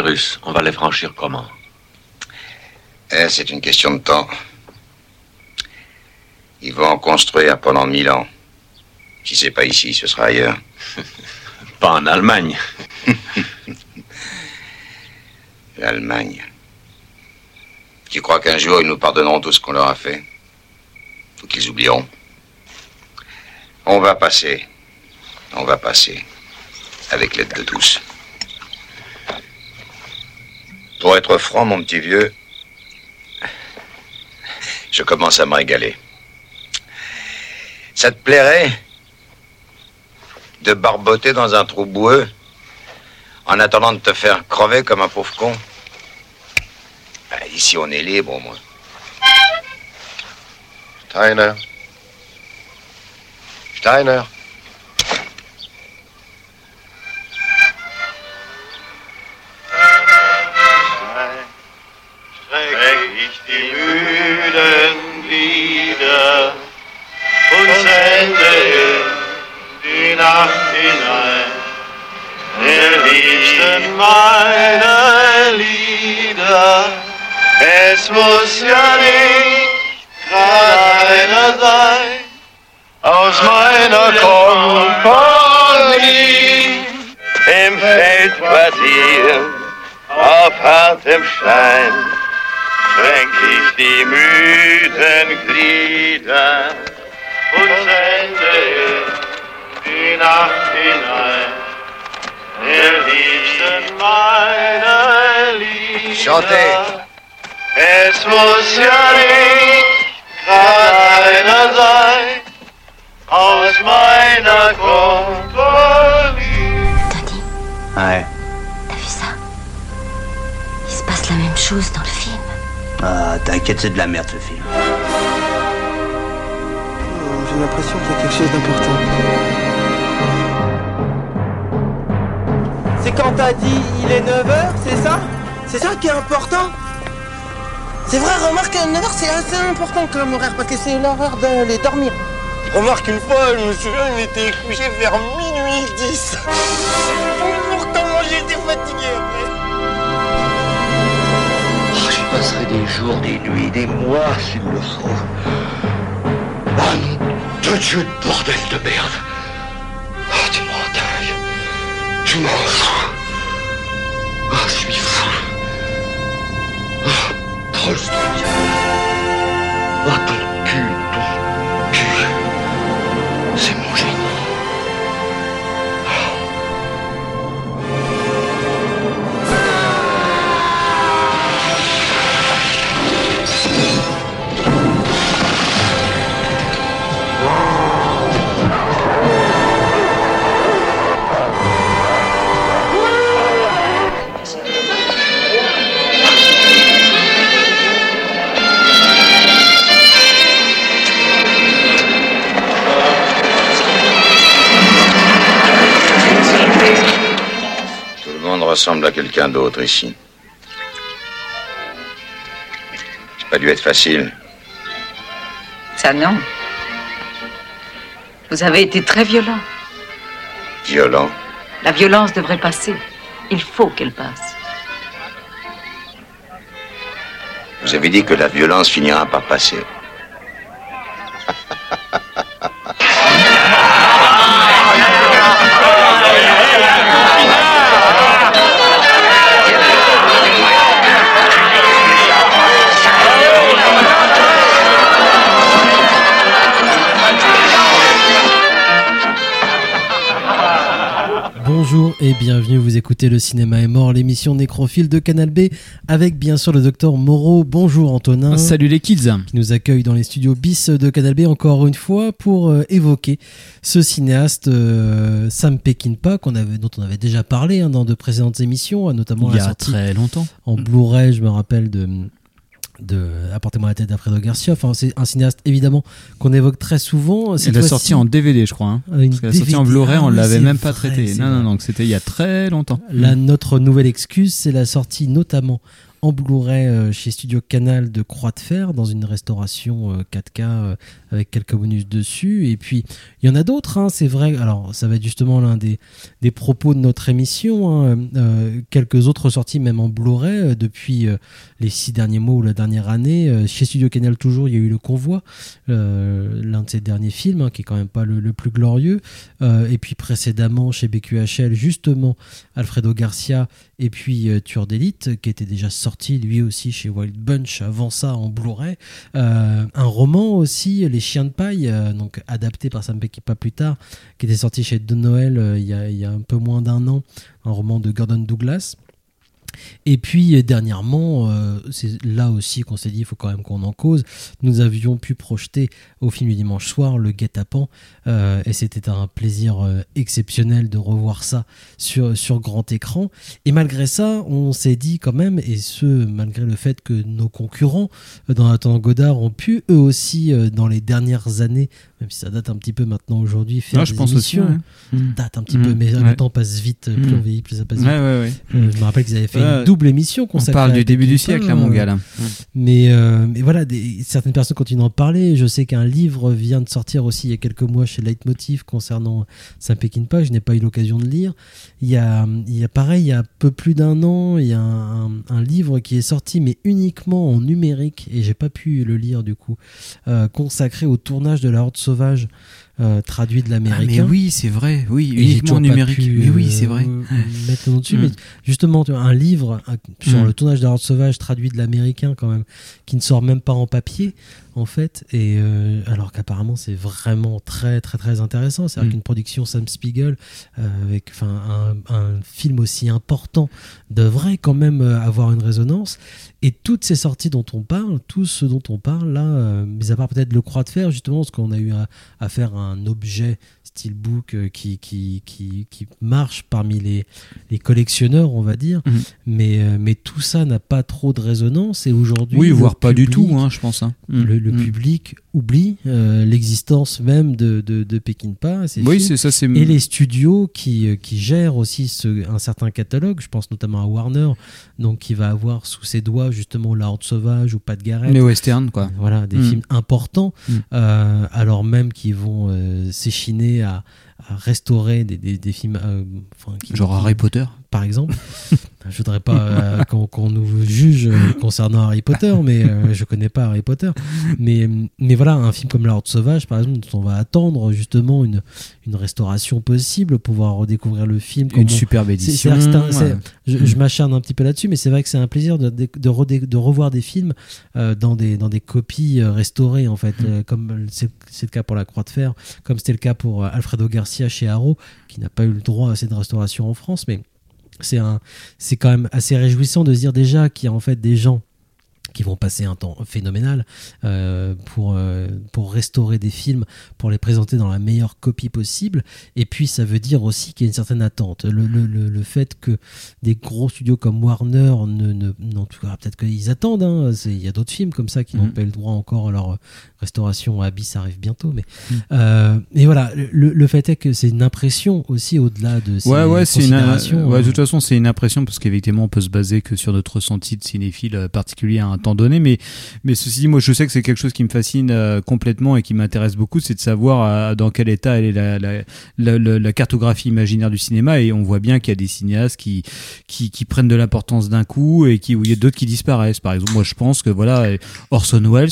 Russes, on va les franchir comment? Eh, c'est une question de temps. Ils vont en construire pendant mille ans. Si c'est pas ici, ce sera ailleurs. Pas en Allemagne. L'Allemagne. Tu crois qu'un jour ils nous pardonneront tout ce qu'on leur a fait? Ou qu'ils oublieront? On va passer. On va passer. Avec l'aide de tous. Pour être franc, mon petit vieux, je commence à me régaler. Ça te plairait de barboter dans un trou boueux en attendant de te faire crever comme un pauvre con? Ben, Ici, on est libre, au moins. Steiner. Steiner. Und sende in die Nacht hinein. Der liebsten meiner Lieder. Es muss ja nicht einer sein. Aus meiner Kompanie. Im Feldquartier auf hartem Stein schränk ich die müden Glieder und sende die Nacht hinein der liebsten meiner Lieder. Chantez. Es muss ja nicht grad einer sein aus meiner Kompanie. Tony, Ouais. t'as vu ça? Il se passe la même chose dans le film. Ah, t'inquiète, c'est de la merde ce film. J'ai l'impression qu'il y a quelque chose d'important. C'est quand t'as dit il est 9h, c'est ça? C'est ça qui est important? C'est vrai, remarque, 9h c'est assez important comme horaire parce que c'est l'heure d'aller dormir. Remarque, une fois, je me souviens, il était couché vers minuit 10. Pourtant, moi j'étais fatigué après. Oh, J'y passerai des jours, des nuits, des mois s'il le faut. Nom de Dieu de bordel de merde. Oh, tu m'en dingue. Tu m'en fous. Oh, je suis fou. Oh, Prost. Oh, ressemble à quelqu'un d'autre ici. C'est pas dû être facile. Ça non. Vous avez été très violent. Violent? La violence devrait passer. Il faut qu'elle passe. Vous avez dit que la violence finira par passer. Et bienvenue, vous écoutez Le Cinéma est mort, l'émission nécrophile de Canal B avec bien sûr le docteur Moreau. Bonjour Antonin. Salut les kids. Qui nous accueille dans les studios bis de Canal B encore une fois pour euh, évoquer ce cinéaste euh, Sam Peckinpah qu'on avait, dont on avait déjà parlé hein, dans de précédentes émissions, notamment Il y la a sortie très longtemps. en Blu-ray, je me rappelle de de Apportez-moi la tête d'Alfredo Garcia. Enfin, c'est un cinéaste évidemment qu'on évoque très souvent. Elle est fois-ci- sortie en DVD, je crois. Hein. Ah, une Parce est sortie en DVD. Blu-ray, on Ah l'avait même pas vrai, traité. Non, non, non, c'était il y a très longtemps. Là, notre nouvelle excuse, c'est la sortie notamment en Blu-ray euh, chez Studio Canal de Croix de Fer dans une restauration euh, 4K euh, avec quelques bonus dessus. Et puis il y en a d'autres, hein, c'est vrai. Alors ça va être justement l'un des, propos de notre émission. hein, euh, quelques autres sorties même en Blu-ray euh, depuis euh, les six derniers mois ou la dernière année. Euh, chez Studio Canal toujours, il y a eu Le Convoi, euh, l'un de ses derniers films, hein, qui est quand même pas le, plus glorieux. Euh, et puis précédemment chez BQHL, justement, Alfredo Garcia et puis euh, Tueur d'élite, qui était déjà sorti lui aussi chez Wild Bunch avant ça en Blu-ray. Euh, un roman aussi, Les Chiens de paille, euh, donc adapté par Sam Peckinpah plus tard, qui était sorti chez De Noël euh, il y a un peu moins d'un an, un roman de Gordon Douglas. Et puis euh, dernièrement, euh, c'est là aussi qu'on s'est dit, il faut quand même qu'on en cause. Nous avions pu projeter au film du dimanche soir le guet-apens, euh, et c'était un plaisir euh, exceptionnel de revoir ça sur, sur grand écran. Et malgré ça, on s'est dit quand même, et ce malgré le fait que nos concurrents dans Attendant Godard ont pu eux aussi dans les dernières années, même si ça date un petit peu maintenant aujourd'hui, faire Ah, je des pense aussi, émissions. ouais. Mm. date un petit Mm. peu, mais Ouais. le temps passe vite, plus Mm. on vieillit, plus ça passe vite. ouais, je me rappelle qu'ils avaient fait Une double émission On consacrée parle à du début du siècle, là, mon gars, là. Mais, euh, mais voilà, des- certaines personnes continuent d'en parler. Je sais qu'un livre vient de sortir aussi il y a quelques mois chez Leitmotiv concernant Saint Peckinpah. Je n'ai pas eu l'occasion de lire. Il y a, il y a pareil, il y a un peu plus d'un an, il y a un, un livre qui est sorti, mais uniquement en numérique, et j'ai pas pu le lire du coup, euh, consacré au tournage de la Horde sauvage. Euh, traduit de Ah, mais l'américain. oui, c'est vrai, oui, Et uniquement numérique. pu, mais oui, euh, c'est vrai. mettre le nom dessus. Mm. Mais justement, un livre un- sur Mm. le tournage de Horde sauvage traduit de l'américain quand même, qui ne sort même pas en papier en fait. Et euh, alors qu'apparemment c'est vraiment très très très intéressant. C'est-à-dire Mm. qu'une production Sam Spiegel euh, avec un, un film aussi important devrait quand même euh, avoir une résonance. Et toutes ces sorties dont on parle, tout ce dont on parle là, euh, mis à part peut-être le croix de fer justement, parce qu'on a eu à, à faire un objet steelbook euh, qui, qui, qui, qui marche parmi les, les collectionneurs, on va dire. Mhm. Mais, euh, mais tout ça n'a pas trop de résonance. Et aujourd'hui, Oui, voire pas du tout, hein, je pense. hein. Le, le Mm. public oublie euh, l'existence même de, de, de Oui, ça, et les studios qui, euh, qui gèrent aussi ce- un certain catalogue, je pense notamment à Warner, donc qui va avoir sous ses doigts justement La Horde Sauvage ou Pas de Garrett. Les westerns, quoi. Voilà, des Mm. films importants, Mm. euh, alors même qu'ils vont euh, s'échiner à, à restaurer des, des, des films. euh, enfin, qui- Genre qui- Harry Potter. par exemple. je voudrais pas euh, qu'on nous juge euh, concernant Harry Potter, mais euh, je connais pas Harry Potter. Mais, mais voilà, un film comme La Horde Sauvage, par exemple, dont on va attendre justement une, une restauration possible, pouvoir redécouvrir le film. Une superbe édition. un- ouais. je, je m'acharne un petit peu là-dessus, mais c'est vrai que c'est un plaisir de, de, de redé- de revoir des films euh, dans, des, dans des copies restaurées, en fait, euh, comme c'est c'est le cas pour La Croix de Fer, comme c'était le cas pour euh, Alfredo Garcia chez Arrow, qui n'a pas eu le droit à cette restauration en France, mais c'est quand même assez réjouissant de se dire déjà qu'il y a en fait des gens qui vont passer un temps phénoménal euh, pour, euh, pour restaurer des films, pour les présenter dans la meilleure copie possible. Et puis ça veut dire aussi qu'il y a une certaine attente. Le, le, le, le fait que des gros studios comme Warner, ne, ne, non, peut-être qu'ils attendent, hein, il y a d'autres films comme ça qui n'ont Mhm. pas eu le droit encore à leur restauration. Abyss arrive bientôt. Mais, euh, et voilà, le, le fait est que c'est une impression aussi au-delà de ces Ouais, ouais, c'est une. considérations. ouais, de toute façon, c'est une impression parce qu'effectivement, on peut se baser que sur notre ressenti de cinéphile particulier à un temps donné. Mais, mais ceci dit, moi, je sais que c'est quelque chose qui me fascine euh, complètement et qui m'intéresse beaucoup, c'est de savoir euh, dans quel état elle est la, la, la, la- la cartographie imaginaire du cinéma. Et on voit bien qu'il y a des cinéastes qui, qui, qui prennent de l'importance d'un coup et qui, où il y a d'autres qui disparaissent. Par exemple, moi, je pense que voilà, Orson Welles,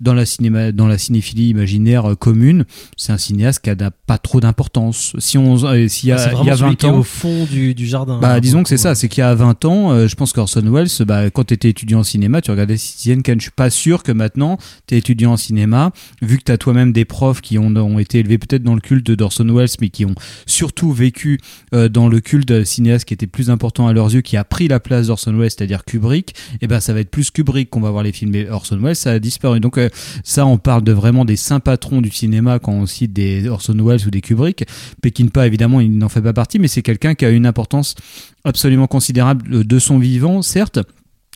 dans la cinéma, dans la cinéphilie imaginaire euh, commune, c'est un cinéaste qui n'a pas trop d'importance. Si on, s'il y a, c'est il y a celui 20 qui est ans, au fond du, du jardin. bah, hein, disons que c'est ça, ouais. c'est qu'il y a 20 ans, euh, je pense qu'Orson Welles, bah, quand tu étais étudiant en cinéma, tu regardais Citizen Kane. Je suis pas sûr que maintenant, tu es étudiant en cinéma, vu que tu as toi-même des profs qui ont, été élevés peut-être dans le culte d'Orson Welles, mais qui ont surtout vécu euh, dans le culte cinéaste qui était plus important à leurs yeux, qui a pris la place d'Orson Welles, c'est-à-dire Kubrick, et ben ça va être plus Kubrick qu'on va voir les films. Mais Orson Welles, ça a disparu. Donc euh, ça, on parle de vraiment des saints patrons du cinéma quand on cite des Orson Welles ou des Kubrick. Peckinpah, évidemment, il n'en fait pas partie, mais c'est quelqu'un qui a une importance absolument considérable de son vivant, certes.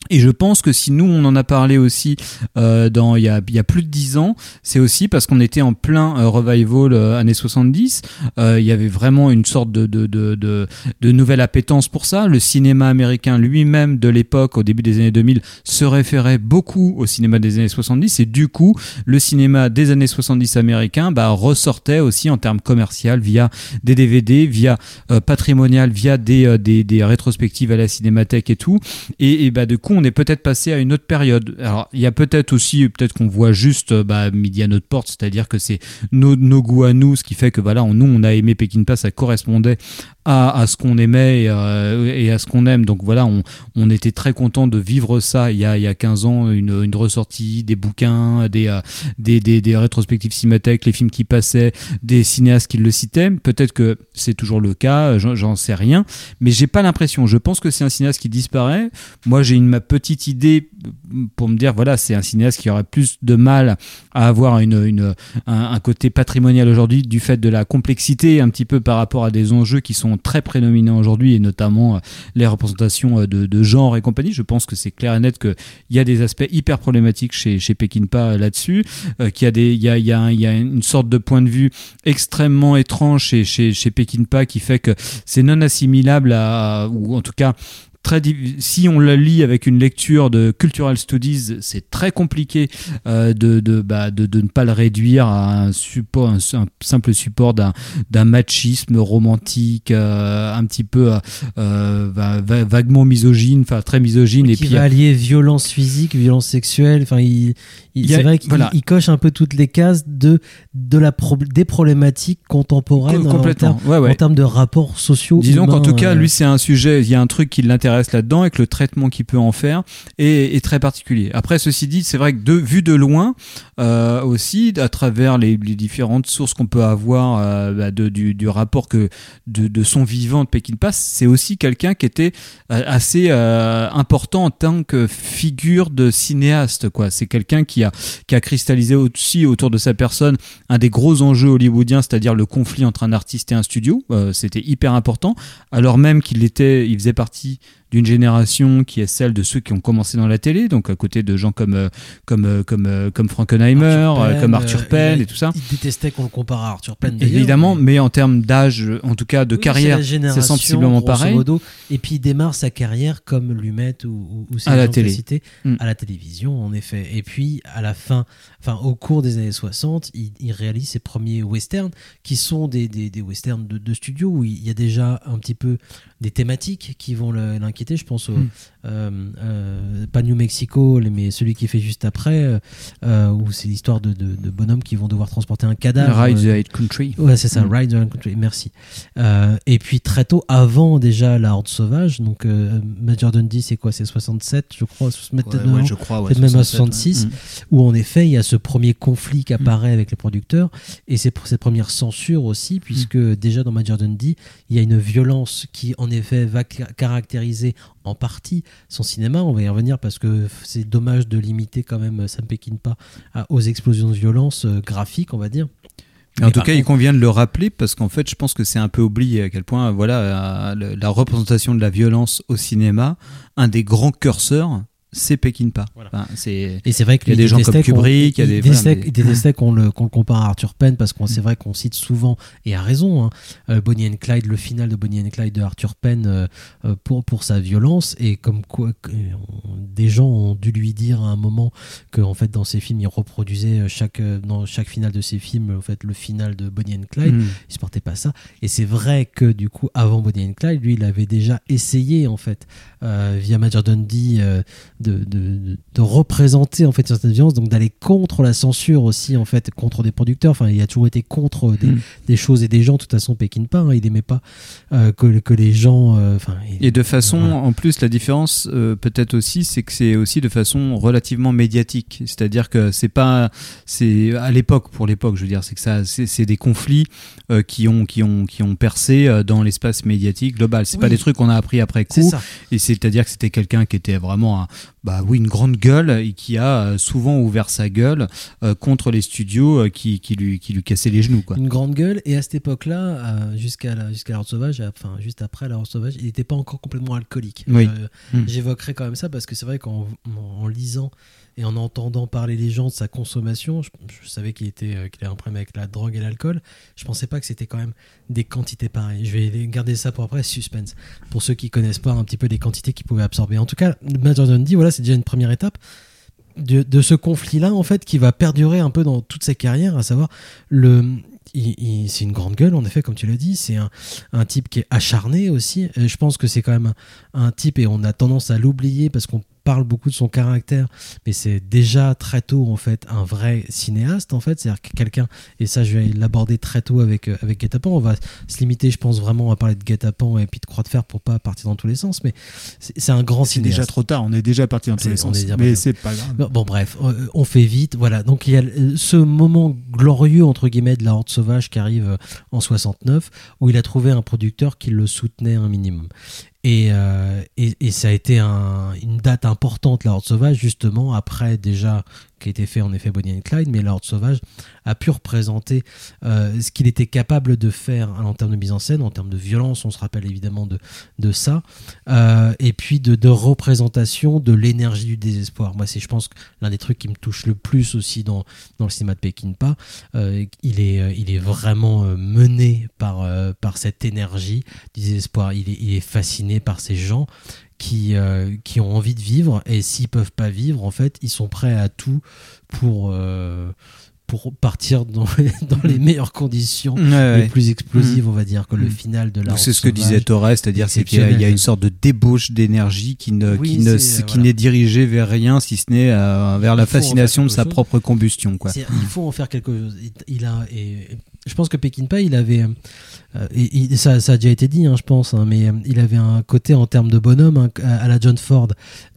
Et je pense que si nous on en a parlé aussi euh, dans il y a, y a plus de dix ans, c'est aussi parce qu'on était en plein euh, revival euh, années 70. Euh, il y avait vraiment une sorte de, de, de, de, de nouvelle appétence pour ça. Le cinéma américain lui-même de l'époque, au début des années 2000, se référait beaucoup au cinéma des années 70 et du coup le cinéma des années 70 américain bah, ressortait aussi en termes commercial via des DVD, via euh, patrimonial, via des, des, des rétrospectives à la cinémathèque et tout. Et, et bah, de on est peut-être passé à une autre période. Alors, il y a peut-être aussi, peut-être qu'on voit juste euh, bah, midi à notre porte, c'est-à-dire que c'est nos, goûts à nous, ce qui fait que voilà, nous, on a aimé Pekin Pass, ça correspondait à, à ce qu'on aimait et, à ce qu'on aime. Donc voilà, on, était très content de vivre ça il y a, il y a 15 ans, une, ressortie, des bouquins, des, euh, des, rétrospectives cinémathèques, les films qui passaient, des cinéastes qui le citaient. Peut-être que c'est toujours le cas, j'en sais rien, mais j'ai pas l'impression. Je pense que c'est un cinéaste qui disparaît. Moi, j'ai une ma petite idée pour me dire voilà, c'est un cinéaste qui aurait plus de mal à avoir une, une, un, un côté patrimonial aujourd'hui du fait de la complexité un petit peu par rapport à des enjeux qui sont très prédominants aujourd'hui et notamment euh, les représentations euh, de, genre et compagnie. Je pense que c'est clair et net qu'il y a des aspects hyper problématiques chez, chez Peckinpah euh, là-dessus, qu'il y a une sorte de point de vue extrêmement étrange chez, chez, chez Peckinpah qui fait que c'est non assimilable à, ou en tout cas, Très si on le lit avec une lecture de cultural studies, c'est très compliqué euh, de, de, bah, de, de ne pas le réduire à un support, un, un simple support d'un, machisme romantique, euh, un petit peu euh, va- va- vaguement misogyne, enfin très misogyne. et qui puis va allier violence physique, violence sexuelle. Enfin, il, c'est vrai qu'il voilà. coche un peu toutes les cases de, de la pro- des problématiques contemporaines Co- en termes- Ouais, ouais. en termes de rapports sociaux. Disons qu'en tout cas, lui, c'est un sujet, il y a un truc qui l'intéresse là-dedans et que le traitement qu'il peut en faire est, très particulier. Après, ceci dit, c'est vrai que vu de loin, euh, aussi, à travers les, différentes sources qu'on peut avoir euh, bah, du, rapport que de, son vivant de Pekin Pass, c'est aussi quelqu'un qui était euh, assez important en tant que figure de cinéaste. quoi. C'est quelqu'un qui a, qui a cristallisé aussi autour de sa personne un des gros enjeux hollywoodiens, c'est-à-dire le conflit entre un artiste et un studio. C'était hyper important, alors même qu'il était, il faisait partie d'une génération qui est celle de ceux qui ont commencé dans la télé, donc à côté de gens comme euh, comme euh, comme euh, comme Frankenheimer, Arthur Penn, comme Arthur Penn et tout ça. Il détestait qu'on le compare à Arthur Penn. Évidemment, mais- en termes d'âge, en tout cas de carrière, c'est sensiblement pareil. Et puis il démarre sa carrière comme Lumet ou, ou, À la télé. cités, Mm. à la télévision en effet. Et puis à la fin, enfin au cours des années 60, il, réalise ses premiers westerns qui sont des, des, westerns de, de studio où il y a déjà un petit peu des thématiques qui vont le- l'inquiéter. Je pense au Mm. Euh, euh, pas New Mexico, mais celui qui fait juste après, euh, où c'est l'histoire de, de, de bonhommes qui vont devoir transporter un cadavre. Ride the Hate Country. Ouais, c'est ça, Mm. Ride the High Country, merci. Et puis très tôt, avant déjà la Horde Sauvage, donc Major Dundee, c'est quoi C'est 67, je crois, Ouais, je crois, ouais, peut-être même à 67, ouais. 66, Mm. où en effet il y a ce premier conflit qui apparaît avec les producteurs, et c'est pour cette première censure aussi, puisque déjà dans Major Dundee, il y a une violence qui en effet va ca- caractériser en partie son cinéma, on va y revenir parce que c'est dommage de limiter quand même Sam Peckinpah à- aux explosions de violence euh, graphiques, on va dire. Mais en tout cas, il convient de le rappeler parce qu'en fait, je pense que c'est un peu oublié à quel point, voilà, euh, la représentation de la violence au cinéma, un des grands curseurs, c'est Peckinpah. Enfin, c'est Et c'est vrai il y a qu'il des gens comme Kubrick, il y a des il voilà, détestait qu'on le, compare à Arthur Penn parce qu'on c'est vrai qu'on cite souvent et à raison hein, euh, Bonnie and Clyde, le final de Bonnie and Clyde de Arthur Penn euh, euh, pour pour sa violence. Et comme quoi des gens ont dû lui dire à un moment que en fait dans ses films il reproduisait chaque dans chaque finale de ses films en fait le final de Bonnie and Clyde, Mm. il supportait pas ça. Et c'est vrai que du coup avant Bonnie and Clyde lui il avait déjà essayé en fait euh, via Major Dundee euh, de, de, de représenter en fait certaines violences donc d'aller contre la censure aussi en fait contre des producteurs enfin il a toujours été contre des, Mm. des choses et des gens de toute façon Peckinpah hein, il aimait pas euh, que, que les gens euh, enfin Et de façon, Voilà. en plus, la différence euh, peut-être aussi, c'est que c'est aussi de façon relativement médiatique. C'est-à-dire que c'est pas, c'est à l'époque, pour l'époque, je veux dire, c'est que ça, c'est c'est des conflits euh, qui ont, qui ont, qui ont percé euh, dans l'espace médiatique global. C'est pas Oui. des trucs qu'on a appris après c'est coup. ça Et c'est-à-dire que c'était quelqu'un qui était vraiment un- bah oui, une grande gueule et qui a euh, souvent ouvert sa gueule euh, contre les studios euh, qui, qui, lui, qui lui cassaient les genoux. Quoi. Une grande gueule. Et à cette époque-là, euh, jusqu'à la, jusqu'à la Horde Sauvage, enfin juste après la Horde Sauvage, il n'était pas encore complètement alcoolique. Oui. Euh, Mm. J'évoquerai quand même ça parce que c'est vrai qu'en en, en lisant et en entendant parler les gens de sa consommation, je, savais qu'il était euh, qu'il avait un problème avec la drogue et l'alcool. Je pensais pas que c'était quand même des quantités pareilles. Je vais garder ça pour après, suspense. Pour ceux qui connaissent pas un petit peu les quantités qu'il pouvait absorber. En tout cas, Major Dundee, voilà, c'est déjà une première étape de, de ce conflit-là, en fait, qui va perdurer un peu dans toute sa carrière, à savoir le. c'est une grande gueule, en effet, comme tu l'as dit. C'est un, un type qui est acharné aussi. Et je pense que c'est quand même un type, et on a tendance à l'oublier parce qu'on parle beaucoup de son caractère, mais c'est déjà très tôt en fait un vrai cinéaste en fait, c'est-à-dire que quelqu'un et ça je vais l'aborder très tôt avec euh, avec Guet-apens. On va se limiter, je pense vraiment à parler de Guet-apens et puis de Croix de fer pour pas partir dans tous les sens, mais c'est c'est un grand C'est cinéaste. déjà trop tard, on est déjà parti dans tous C'est- les sens. Mais c'est pas grave. Bon, bon, bref, euh, on fait vite. Voilà. Donc il y a ce moment glorieux entre guillemets de la Horde sauvage qui arrive euh, en 69 où il a trouvé un producteur qui le soutenait un minimum. Et, euh, et, ça a été un- une date importante, la Horde Sauvage, justement, après déjà qui a été fait en effet Bonnie and Clyde, mais la Horde Sauvage a pu représenter euh, ce qu'il était capable de faire en termes de mise en scène, en termes de violence, on se rappelle évidemment de, de ça, euh, et puis de, de représentation de l'énergie du désespoir. Moi, c'est, je pense, l'un des trucs qui me touche le plus aussi dans, dans le cinéma de Peckinpah. Euh, il, est, euh, il est vraiment mené par, par cette énergie du désespoir. Il est, il est fasciné par ces gens qui, euh, qui ont envie de vivre et s'ils peuvent pas vivre, en fait, ils sont prêts à tout pour, euh, pour partir dans les, dans les meilleures conditions, Ouais, les ouais. plus explosives, Mhm. on va dire, que le Mhm. final de la Donc, C'est ce que disait. Torres, c'est-à-dire c'est qu'il y a- y une sorte de débauche d'énergie qui ne Oui, qui ne c'est, qui voilà. n'est dirigée vers rien si ce n'est euh, vers la Il fascination de sa chose. propre combustion quoi. Il faut en faire quelque chose. Il, il a, et, je pense que Peckinpah, il avait, euh, et, et ça, ça a déjà été dit, hein, je pense, hein, mais euh, il avait un côté en termes de bonhomme hein, à, la John Ford.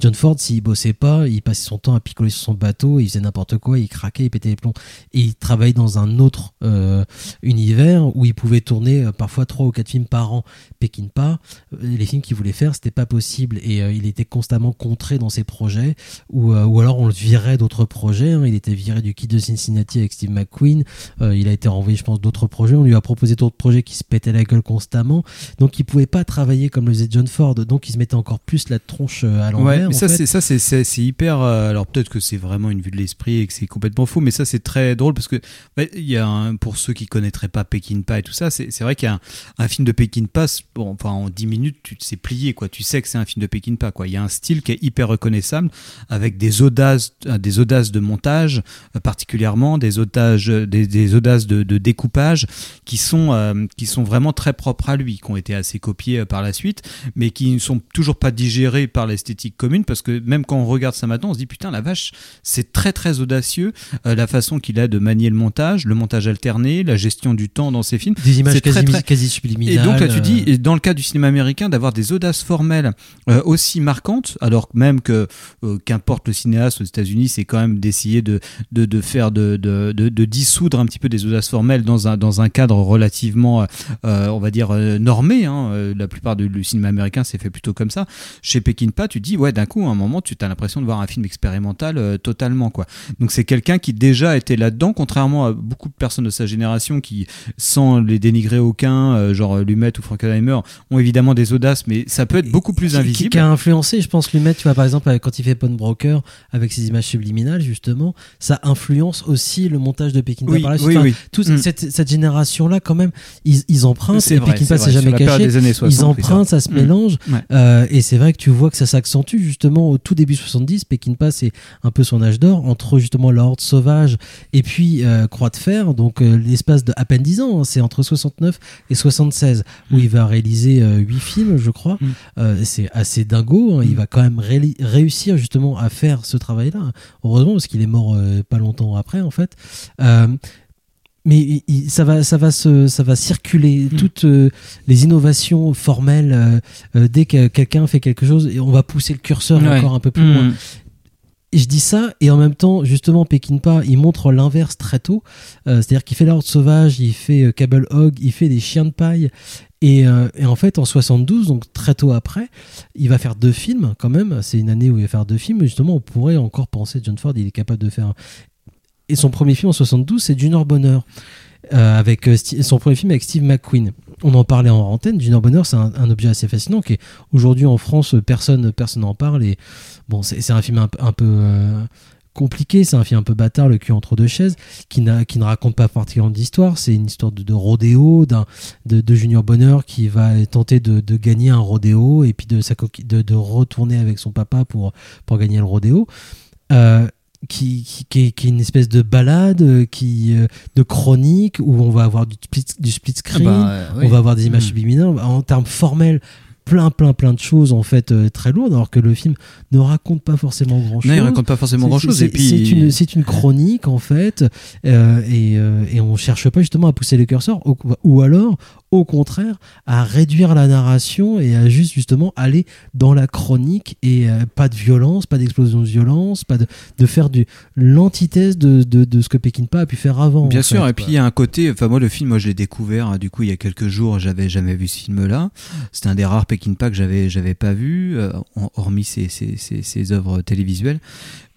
John Ford, s'il bossait pas, il passait son temps à picoler sur son bateau, il faisait n'importe quoi, il craquait, il pétait les plombs. Il travaillait dans un autre euh, univers où il pouvait tourner euh, parfois trois ou quatre films par an. Peckinpah, euh, les films qu'il voulait faire, c'était pas possible et euh, il était constamment contré dans ses projets ou, euh, ou alors on le virait d'autres projets. hein. Il était viré du Kid de Cincinnati avec Steve McQueen. Euh, il a été renvoyé, je pense, d'autres projets. On lui a proposé d'autres projets qui se pétaient la gueule constamment. Donc il pouvait pas travailler comme le faisait John Ford. Donc il se mettait encore plus la tronche euh, à Ouais, l'envers. mais en ça c'est ça c'est c'est c'est hyper euh, alors peut-être que c'est vraiment une vue de l'esprit et que c'est complètement faux mais ça c'est très drôle parce que bah, y a un, pour ceux qui connaîtraient pas Peckinpah et tout ça c'est vrai qu'il y a un, un film de Peckinpah bon enfin en 10 minutes tu sais plié quoi tu sais que c'est un film de Peckinpah quoi il y a un style qui est hyper reconnaissable avec des audaces euh, des audaces de montage euh, particulièrement des audaces des, des audaces de, de découpage qui sont euh, qui sont vraiment très propres à lui qui ont été assez copiés euh, par la suite mais qui ne sont toujours pas digérés par l'esthétique commune parce que même quand on regarde ça maintenant on se dit putain la vache c'est très très audacieux euh, la façon qu'il a de manier le montage le montage alterné la gestion du temps dans ses films des images quasi, très, très- quasi subliminales. et donc là tu dis euh, et dans le cas du cinéma américain d'avoir des audaces formelles euh, aussi marquantes alors même que euh, qu'importe le cinéaste aux États-Unis c'est quand même d'essayer de, de, de faire de, de, dissoudre un petit peu des audaces formelles dans un, dans un cadre relativement on va dire euh, normé hein. Euh, la plupart du du cinéma américain c'est fait plutôt comme ça chez Peckinpah tu dis ouais d'un coup à un moment tu as l'impression de voir un film expérimental euh, totalement quoi donc c'est quelqu'un qui déjà était là-dedans contrairement à beaucoup de personnes de sa génération qui sans les dénigrer aucun euh, genre Lumet ou Frankenheimer ont évidemment des audaces mais ça peut être beaucoup plus qui- invisible Qui, a influencé, je pense, Lumet, tu vois, par exemple, quand il fait Broker avec ses images subliminales, justement, ça influence aussi le montage de Peckinpah Oui, par oui, Enfin, oui. toute Mm. cette, cette génération-là, quand même, ils, ils empruntent, C'est et vrai, c'est jamais caché. des années 60, ils empruntent, ça se Mm. mélange. Ouais. Euh, et c'est vrai que tu vois que ça s'accentue, justement, au tout début 70. Peckinpah, c'est un peu son âge d'or, entre justement la Horde Sauvage et puis euh, Croix de Fer, donc euh, l'espace de à peine 10 ans, hein, c'est entre 69 et 76, où il va réaliser 8 films, je crois. Mm. Euh, c'est assez dingo. hein. Il va quand même ré- réussir justement à faire ce travail-là. Heureusement, parce qu'il est mort euh, pas longtemps après, en fait. Mais il- ça va, ça va se, ça va circuler toutes euh, les innovations formelles. euh, euh, dès que quelqu'un fait quelque chose, et on va pousser le curseur Ouais. encore un peu plus Mm. loin. Et je dis ça, et en même temps, justement, Peckinpah, il montre l'inverse très tôt. Euh, C'est-à-dire qu'il fait l'ordre sauvage, il fait Cable Hog, il fait des chiens de paille. Et, et en fait, en 72, donc très tôt après, il va faire deux films quand même. C'est une année où il va faire deux films. Justement, on pourrait encore penser John Ford, il est capable de faire. Et son premier film en 72, c'est Junior Bonheur, euh, avec euh, son premier film avec Steve McQueen. On en parlait en antenne. Junior Bonheur, c'est un, objet assez fascinant qui aujourd'hui en France, personne personne n'en parle. Et bon, c'est un film un, peu- euh, compliqué, c'est un film un peu bâtard, le cul entre deux chaises, qui, qui ne raconte pas particulièrement d'histoire. C'est une histoire de, rodéo, de, de Junior Bonheur qui va tenter de, de gagner un rodéo et puis de, de, retourner avec son papa pour, pour gagner le rodéo. Qui, qui, qui est, une espèce de balade, euh, qui, euh, de chronique, où on va avoir du split, du split screen, bah, euh, oui. on va avoir des images Mm. subliminales. En termes formels, plein, plein, plein de choses en fait euh, très lourdes, alors que le film ne raconte pas forcément grand chose. Non, il raconte pas forcément grand chose. c'est- Et puis, c'est une, c'est une chronique en fait, euh, et, euh, et on cherche pas justement à pousser le curseur, ou, ou alors au contraire à réduire la narration et à juste justement aller dans la chronique et euh, pas de violence, pas d'explosion de violence, pas de, de faire du l'antithèse de, de, de ce que Peckinpah a pu faire avant. Bien en sûr, fait, et puis il y a un côté, enfin moi le film, moi je l'ai découvert hein, du coup il y a quelques jours, j'avais jamais vu ce film-là. C'était un des rares Peckinpah que j'avais j'avais pas vu, euh, hormis ses, ses, ses, ses œuvres télévisuelles.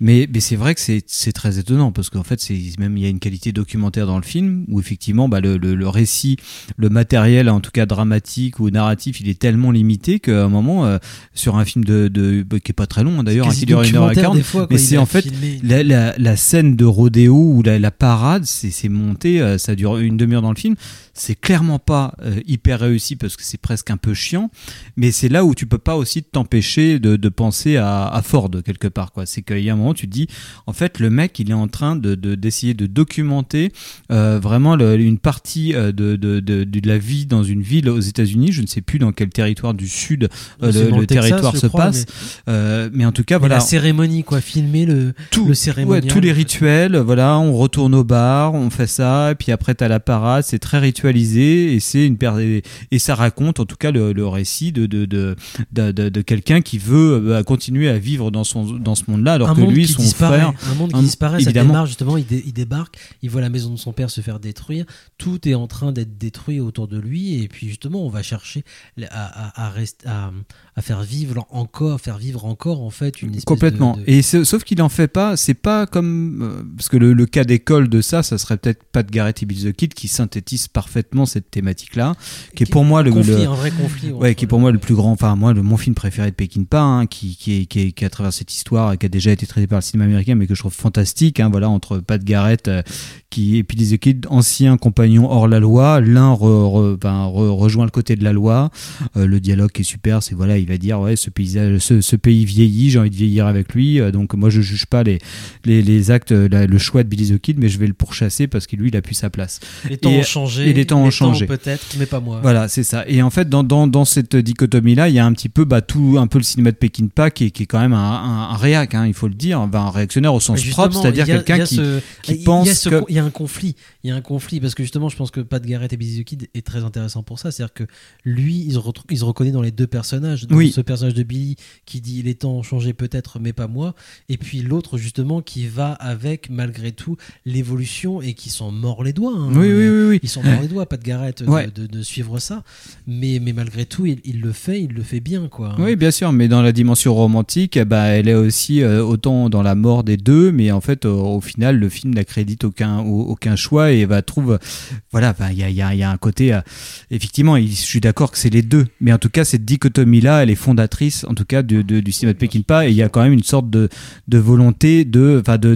Mais, mais c'est vrai que c'est c'est très étonnant parce qu'en fait c'est même il y a une qualité documentaire dans le film où effectivement bah, le, le, le récit, le matériel en tout cas dramatique ou narratif, il est tellement limité qu'à un moment euh, sur un film de, de bah, qui est pas très long hein, d'ailleurs, qui dure une heure et quoi, mais c'est a en fait filmé. la, la, la scène de rodéo ou la, la parade, c'est monté, euh, ça dure une demi-heure dans le film. C'est clairement pas euh, hyper réussi parce que c'est presque un peu chiant, mais c'est là où tu peux pas aussi t'empêcher de, de penser à, à Ford quelque part. quoi. C'est qu'il y a un moment, tu te dis, en fait, le mec, il est en train de de- d'essayer de, documenter vraiment le- une partie de, de, de, de la vie dans une ville aux États-Unis. Je ne sais plus dans quel territoire du sud euh, le, Texas, territoire se crois, passe, Euh, mais en tout cas, Mais voilà la cérémonie quoi, filmer le tout, le cérémonial. ouais, tous les rituels, voilà, on retourne au bar, on fait ça, et puis après t'as la parade, c'est très ritualisé et c'est une per- et ça raconte en tout cas le, le récit de de de de, quelqu'un qui veut euh, continuer à vivre dans son dans ce monde-là alors un que monde lui son disparaît, frère un monde qui un- disparaît, ça évidemment. démarre justement, il, dé- il débarque, il voit la maison de son père se faire détruire, tout est en train d'être détruit autour de lui, et puis justement on va chercher à, à, à, rest- à, à faire vivre encore, faire vivre encore en fait une espèce Complètement. de, de- Et sauf qu'il en fait pas. C'est pas comme euh, parce que le, le cas d'école de ça, ça serait peut-être Pat Garrett et Bill the Kid qui synthétise parfaitement cette thématique-là, qui est pour moi le, conflit, le- un vrai conflit. Ouais, qui est pour moi le plus grand, enfin moi le, mon film préféré de Peckinpah, hein, qui, qui, est, qui, est, qui à travers cette histoire, qui a déjà été traité par le cinéma américain, mais que je trouve fantastique, hein, voilà, entre Pat Garrett euh, qui et puis les Kid, anciens compagnons hors la loi, l'un re- ben, re- rejoint le côté de la loi, Euh, le dialogue est super, c'est voilà, il va dire ouais ce paysage, ce, ce pays vieillit, j'ai envie de vieillir avec lui, euh, donc moi je juge pas les les, les actes, la- le choix de Billy the Kid, mais je vais le pourchasser parce que lui il a pu sa place. les temps et- ont changé, et les temps ont changé. peut-être, mais pas moi. Voilà, c'est ça. Et en fait, dans, dans, dans cette dichotomie-là, il y a un petit peu bah, tout un peu le cinéma de Peckinpah qui est, qui est quand même un, un, un réac, hein, il faut le dire, ben, un réactionnaire au sens propre, c'est-à-dire quelqu'un qui, ce- qui il y a pense ce que... il y a un conflit il y a un conflit parce que justement je pense que Pat Garrett et Billy the Kid est très intéressant pour ça c'est à dire que lui il se, il se reconnaît dans les deux personnages dans Oui. ce personnage de Billy qui dit les temps ont changé peut-être mais pas moi et puis l'autre justement qui va avec malgré tout l'évolution et qui s'en mord les doigts hein. Oui, oui, oui, oui. ils s'en mord les doigts Garrett de, Ouais. de, de suivre ça mais, mais malgré tout il, il le fait il le fait bien quoi Oui, bien sûr, mais dans la dimension romantique, ben, elle est aussi euh, autant dans la mort des deux, mais en fait, au, au final, le film n'accrédite aucun, au- aucun choix et va trouve, voilà, il y a, y, a, y a un côté, euh, effectivement, il- je suis d'accord que c'est les deux, mais en tout cas, cette dichotomie-là, elle est fondatrice, en tout cas, de, de- du cinéma de Peckinpah, et il y a quand même une sorte de, de volonté, de, enfin, de,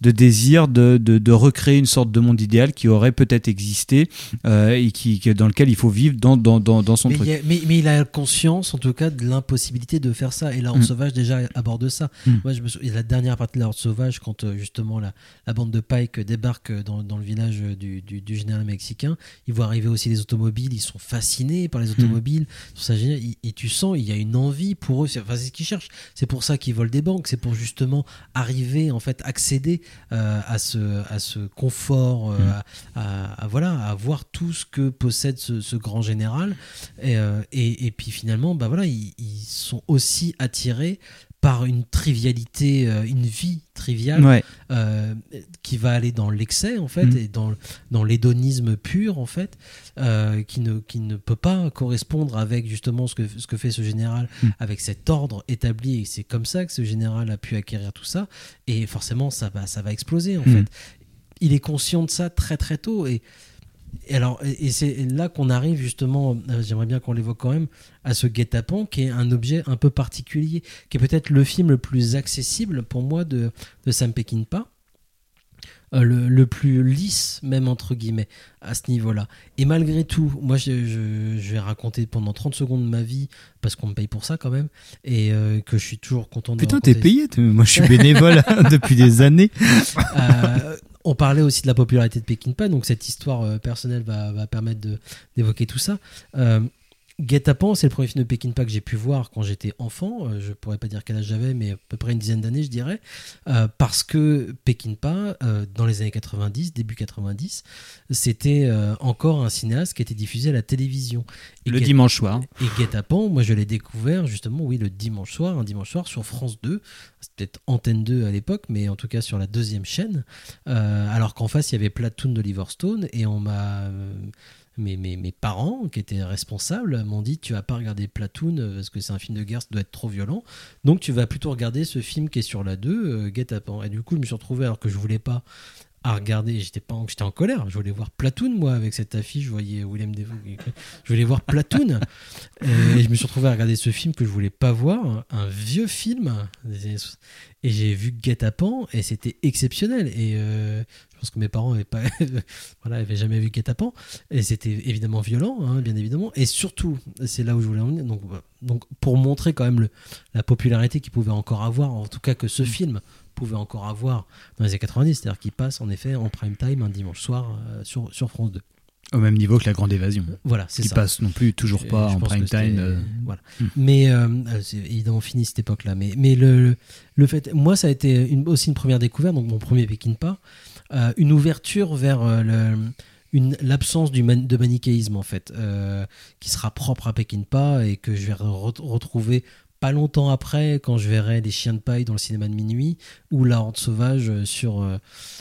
désir de, recréer une sorte de monde idéal qui aurait peut-être existé euh, et qui, dans lequel il faut vivre dans, dans, dans, dans son mais, truc. il a- mais, mais il a conscience en tout cas de l'impossibilité de faire ça et la Horde Mm. sauvage déjà aborde ça Mm. moi je me souviens la dernière partie de la Horde sauvage quand euh, justement la, la bande de Pike débarque dans, dans le village euh, du, du, du général mexicain ils voient arriver aussi les automobiles ils sont fascinés par les automobiles ils trouvent ça génial. Et- et tu sens il y a une envie pour eux c'est enfin, c'est ce qu'ils cherchent c'est pour ça qu'ils volent des banques c'est pour justement arriver en fait accéder euh, à ce à ce confort euh, Mm. à, à- à- voilà à voir tout ce que possède ce, ce grand général et, euh, et, et puis finalement bah voilà ils, ils sont aussi attirés par une trivialité, euh, une vie triviale Ouais. euh, qui va aller dans l'excès en fait Mhm. et dans, dans l'hédonisme pur en fait, euh, qui, ne, qui ne peut pas correspondre avec justement ce que, ce que fait ce général, Mhm. avec cet ordre établi. Et c'est comme ça que ce général a pu acquérir tout ça. Et forcément, ça va, ça va exploser en Mhm. fait. Il est conscient de ça très très tôt et et alors, et c'est là qu'on arrive justement, euh, j'aimerais bien qu'on l'évoque quand même, à ce guet-apens qui est un objet un peu particulier, qui est peut-être le film le plus accessible pour moi de, de Sam Peckinpah. Euh, le, le plus lisse, même entre guillemets, à ce niveau-là. Et malgré tout, moi je, je- je vais raconter pendant 30 secondes ma vie, parce qu'on me paye pour ça quand même, et euh, que je suis toujours content de Putain, raconter t'es payé. Moi, je suis bénévole depuis des années. euh, parlait aussi de la popularité de Peckinpah, donc cette histoire euh, personnelle va, va permettre d'évoquer tout ça. Guet-apens, c'est le premier film de Peckinpah que j'ai pu voir quand j'étais enfant. Euh, je pourrais pas dire quel âge j'avais, mais à peu près une dizaine d'années, je dirais. Euh, parce que Peckinpah, euh, dans les années 90, début 90, c'était euh, encore un cinéaste qui était diffusé à la télévision. Et Le dimanche soir. et Guet-apens, moi je l'ai découvert justement, oui, le dimanche soir, un dimanche soir sur France 2. C'était peut-être Antenne 2 à l'époque, mais en tout cas sur la deuxième chaîne. Alors qu'en face, il y avait Platoon d'Oliver Stone et on m'a. Euh, mes, mes, mes parents, qui étaient responsables, m'ont dit Tu vas pas regarder Platoon euh, parce que c'est un film de guerre, ça doit être trop violent. Donc tu vas plutôt regarder ce film qui est sur la 2, euh, Guet-apens. Et du coup, je me suis retrouvé alors que je voulais pas à regarder. J'étais pas, en- j'étais en colère. Je voulais voir Platoon moi avec cette affiche. Je voyais William Defoe. écrit. Je voulais voir Platoon. et je me suis retrouvé à regarder ce film que je voulais pas voir, un vieux film. des années soix- Et j'ai vu Guet-apens et c'était exceptionnel. Et euh, je pense que mes parents avaient pas, voilà, avaient jamais vu Guet-apens. Et c'était évidemment violent, hein, bien évidemment. Et surtout, c'est là où je voulais en venir. Donc, voilà. donc pour montrer quand même le, la popularité qu'il pouvait encore avoir, en tout cas que ce film pouvait encore avoir dans les années 90, c'est-à-dire qu'il passe en effet en prime time un dimanche soir euh, sur, sur France 2. Au même niveau que La Grande Évasion. Voilà, c'est Qui ça. passe non plus toujours Je- pas je en prime time. euh. Voilà. Hmm. Mais euh, euh, c'est évidemment fini cette époque-là. Mais, mais le, le fait, moi, ça a été une- aussi une première découverte, donc mon premier Peckinpah, euh, une ouverture vers euh, l'absence de manichéisme en fait, euh, qui sera propre à Peckinpah et que je vais re- retrouver pas longtemps après quand je verrai les chiens de paille dans le cinéma de minuit ou la horde sauvage sur, euh,